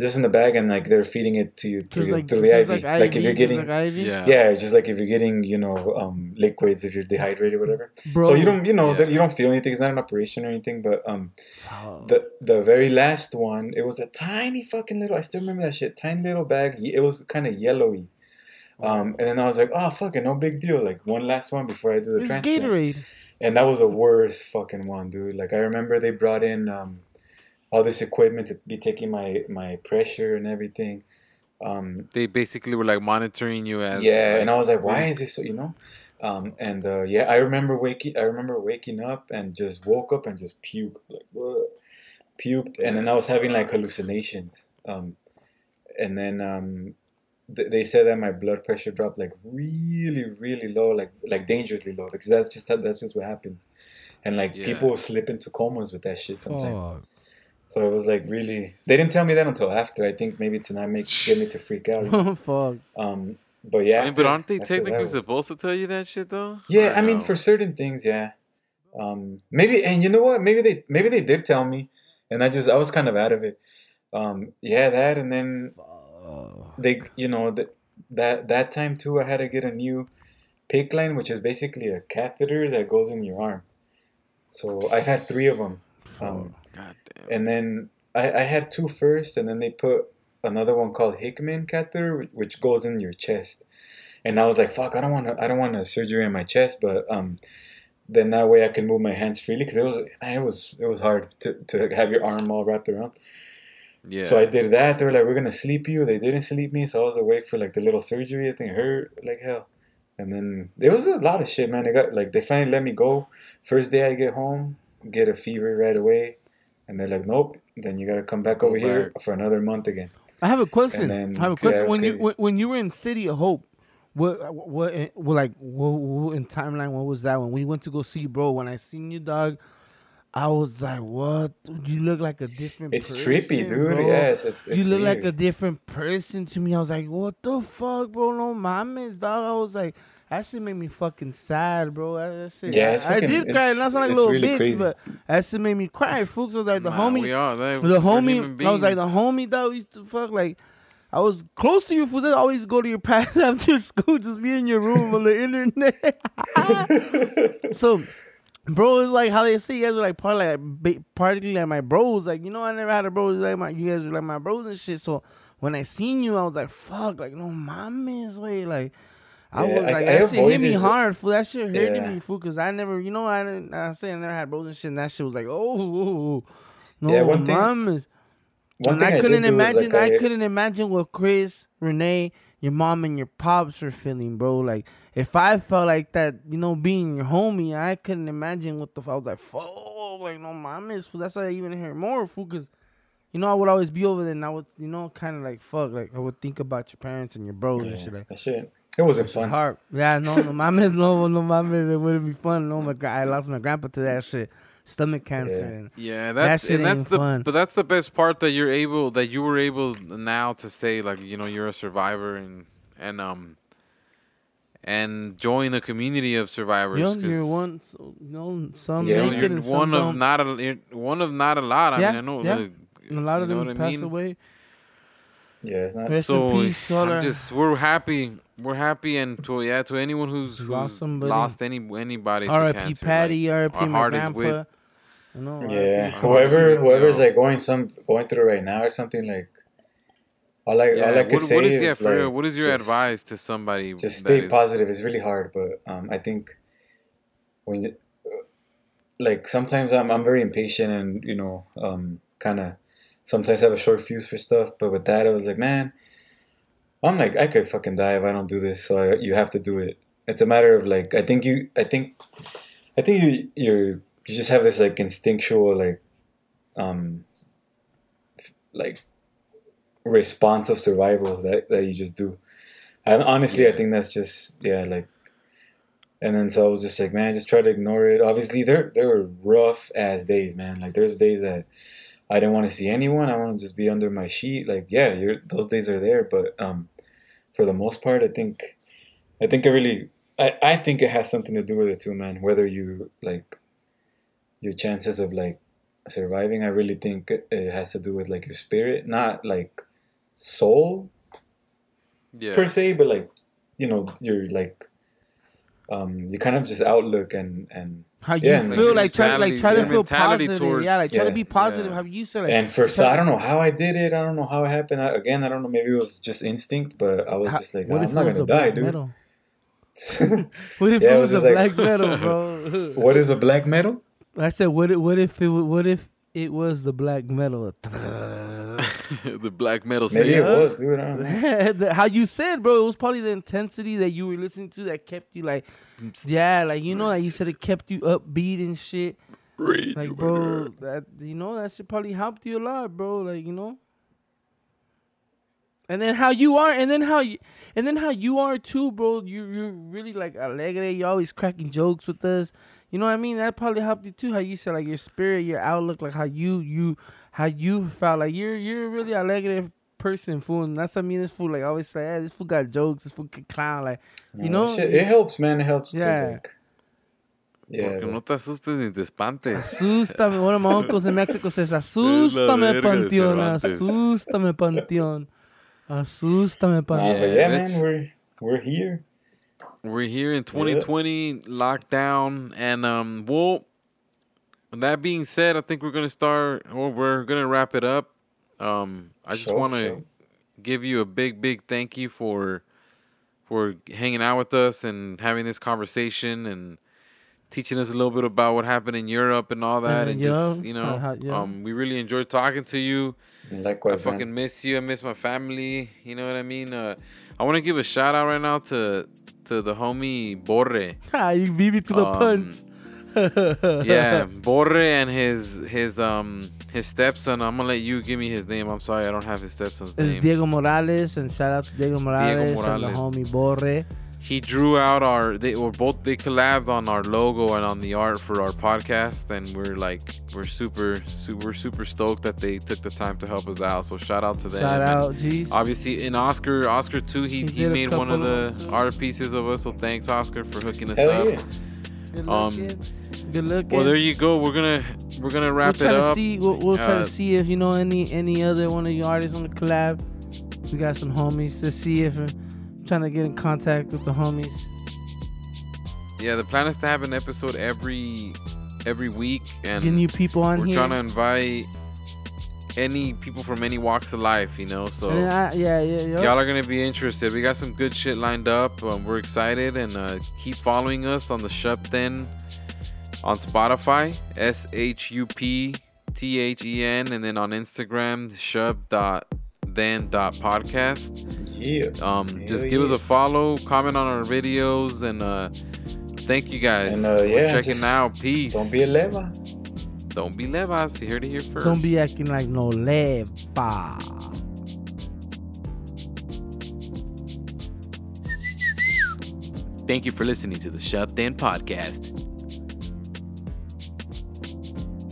just in the bag, and like they're feeding it to you through, like, through the IV. like, Like, if you're getting like yeah. yeah, it's just like if you're getting you know um liquids if you're dehydrated, or whatever. Bro, So you don't you know Yeah. that you don't feel anything. It's not an operation or anything, but um Fuck. the the very last one, it was a tiny fucking little. I still remember that shit. Tiny little bag. It was kind of yellowy. Um, and then I was like, oh fuck it, no big deal. Like one last one before I do the It's transplant. Gatorade. And that was the worst fucking one, dude. Like I remember they brought in um, all this equipment to be taking my my pressure and everything. Um, They basically were like monitoring you as yeah, and I was like, why is this? So, you know. Um, and uh, yeah, I remember waking. I remember waking up and just woke up and just puked, like "Ugh," puked, and then I was having like hallucinations. Um, and then um, th- they said that my blood pressure dropped like really, really low, like like dangerously low, because that's just that's just what happens. And like Yeah. people slip into comas with that shit sometimes. Fuck. So it was like really. They didn't tell me that until after. I think maybe to not make get me to freak out. you know? Fuck. Um, but yeah, I mean, after- but aren't they technically was- supposed to tell you that shit though? Yeah, Or I mean, for certain things, yeah. Um, maybe, and you know what? Maybe they, maybe they did tell me, and I just, I was kind of out of it. Um, yeah, that, and then Fuck. they, you know, that that that time too, I had to get a new PICC line, which is basically a catheter that goes in your arm. So I had three of them, um, God damn. and then I, I had two first, and then they put another one called Hickman catheter, which goes in your chest. And I was like, "Fuck, I don't want to. I don't want a surgery in my chest." But um, then that way I can move my hands freely because it was it was it was hard to, to have your arm all wrapped around. yeah. So I did that. They were like, "We're gonna sleep you." They didn't sleep me, so I was awake for like the little surgery. I think it hurt like hell. And then there was a lot of shit, man. They got like they finally let me go. First day I get home, get a fever right away, and they're like, "Nope." Then you gotta come back Go over here back. for another month again. I have a question. then- I have a question. it was when you crazy. when, when you were in City of Hope, what what, what like what, what in timeline? What was that when we went to go see bro? When I seen you, dog, I was like, what? You look like a different. It's person, trippy, dude. bro. Yes, it's, it's you look like a different person to me. I was like, what the fuck, bro? No mames, dog. I was like, that shit made me fucking sad, bro. That, that shit. Yeah, I, it's I fucking- did cry. it's- Not sound like a little really bitch, crazy. but that shit made me cry. Fuchs was like the Nah, homie. We are. They, The homie, I was like the homie that we used to fuck. Like, I was close to you for that. I always go to your past after school, just be in your room on the internet. so, bro, it's like how they say you guys are like part like ba- partly like my bros. Like, you know, I never had a bro like my. You guys are like my bros and shit. So when I seen you, I was like, fuck, like no mames, way, like. I was like, I that shit hit me it. hard, fool. That shit hurted Yeah. me, fool, because I never, you know, I didn't, I say I never had bros and shit, and that shit was like, oh, no, Yeah, one thing-. One and thing I I, couldn't imagine. like, I, couldn't imagine what Chris, Renee, your mom, and your pops were feeling, bro. Like if I felt like that, you know, being your homie, I couldn't imagine what the. f- I was like, fuck, like no mames, fool. That's why I even hear more, fool, because. You know, I would always be over there, and I would, you know, kind of like fuck. Like I would think about your parents and your bros and shit. Like, that shit. It wasn't It's fun. hard. Yeah, no, no mames, no, no mames. It wouldn't be fun. No, my gra- I lost my grandpa to that shit. Stomach cancer. Yeah. And Yeah, that's shit and that's ain't the fun. but that's the best part that you're able that you were able now to say like you know you're a survivor and and um and join a community of survivors. you know, you're 'cause, one, so, you know, some Yeah, You know, make it you're one of don't. not a you're one of not a lot. I Yeah, mean, I know yeah. the- a lot of them what I pass mean? away. Yeah, it's not. Rest so in peace, I'm just we're happy we're happy and to yeah to anyone who's, who's Lost somebody. lost any anybody to R.I.P. cancer. Patty, like, R.I.P. our my heart is grandpa. with- You know, yeah, R.I.P. whoever you whoever's like going some going through right now or something like. All I yeah, all I could what, say what is yeah is for real, like, what is your just- advice to somebody? Just stay is- positive. It's really hard, but um, I think when you, like sometimes I'm I'm very impatient and you know um kind of sometimes have a short fuse for stuff. But with that, I was like, man, I'm like I could fucking die if I don't do this. So I, you have to do it. It's a matter of like I think you I think I think you you're you just have this like instinctual like um like response of survival that, that you just do. And honestly, I think that's just yeah, like. And then so I was just like, man, just try to ignore it. Obviously, there there were rough ass days, man. Like there's days that I didn't want to see anyone. I want to just be under my sheet. Like yeah, you're those days are there, but um, for the most part, I think, I think it really, I I think it has something to do with it too, man. Whether you like, your chances of like surviving, I really think it has to do with like your spirit, not like soul Yeah. per se, but like you know your like um you kind of just outlook and and How you Yeah, feel like try to like try to feel positive. towards- yeah, like try to be positive. Yeah. How you said like and for so I don't know how I did it. I don't know how it happened. I, again, I don't know. Maybe it was just instinct, but I was how- just like, what I'm not gonna die, dude. metal? What if Yeah, it it was, was a just like- black metal, bro? what is a black metal? I said, what? If, what if it? What if it was the black metal? the black metal Maybe scene. it was, dude. I don't know. The- How you said, bro? It was probably the intensity that you were listening to that kept you like, yeah, like you know, like you said, it kept you upbeat and shit. Like, bro, that you know that shit probably helped you a lot, bro. Like, you know. And then how you are, and then how you, and then how you are too, bro. You you're really like alegre. You always cracking jokes with us. You know what I mean? That probably helped you too. How you said like your spirit, your outlook, like how you you how you felt like you're you're a really alegre person, fool. And that's what I mean. This fool like I always say, hey, this fool got jokes. This fool can clown. Like You No, know, shit, it helps, man. It helps. Yeah. To, like, yeah. Porque but- no te asustes ni te espantes. Asústame. One of my uncles in Mexico says, Asústame, Panteón. Cervantes. Asústame, Panteón. Asústame, Nah, Panteón. but Yeah, yeah, man, we're we're here. We're here in 2020, lockdown, and um, well, that being said, I think we're gonna start, or we're gonna wrap it up. Um, I just Sure, want to sure. give you a big, big thank you for for hanging out with us and having this conversation and teaching us a little bit about what happened in Europe and all that, Uh, and yeah, just you know, uh, yeah. um, we really enjoyed talking to you. I fucking man. miss you. I miss my family. You know what I mean? Uh, I want to give a shout out right now to to the homie Borre. Ah, you beat me to the Um, punch. Yeah, Borre and his his um his stepson. I'm gonna let you give me his name. I'm sorry, I don't have his stepson's It's name. Diego Morales, and shout out to Diego Morales, and the homie Borre. He drew out our. They were both. They collabed on our logo and on the art for our podcast, and we're like we're super super super stoked that they took the time to help us out. So shout out to them. Shout and out, G's. Obviously, in Oscar, Oscar too, he, He he, made one of the of- art pieces of us. So thanks, Oscar, for hooking us Hell up. yeah. Good um. Good. Well, there you go. We're gonna we're gonna we'll wrap try it up. see. We'll, we'll try Uh, to see if you know any any other one of your artists want to collab. We got some homies to see if. uh, trying to get in contact with the homies. Yeah, the plan is to have an episode every every week, and you people on we're here. trying to invite any people from any walks of life. You know, so. And then I- yeah, yeah, yeah. Y'all are gonna be interested. We got some good shit lined up. Um, we're excited and uh, keep following us on the Shup Then on Spotify, S H U P T H E N, and then on Instagram, Shup dot then dot podcast. Yeah. Um, Hell just give us a follow, comment on our videos, and uh, thank you guys And, uh, for yeah, checking out. Peace. Don't be a leva. Don't be levas. You heard it here first. Don't be acting like no leva. Thank you for listening to the Shup Then Podcast.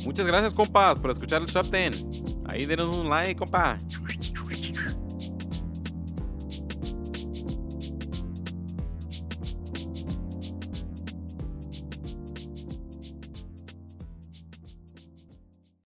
Muchas gracias, compas, por escuchar el Shup Then. Ahí denos un like, compa.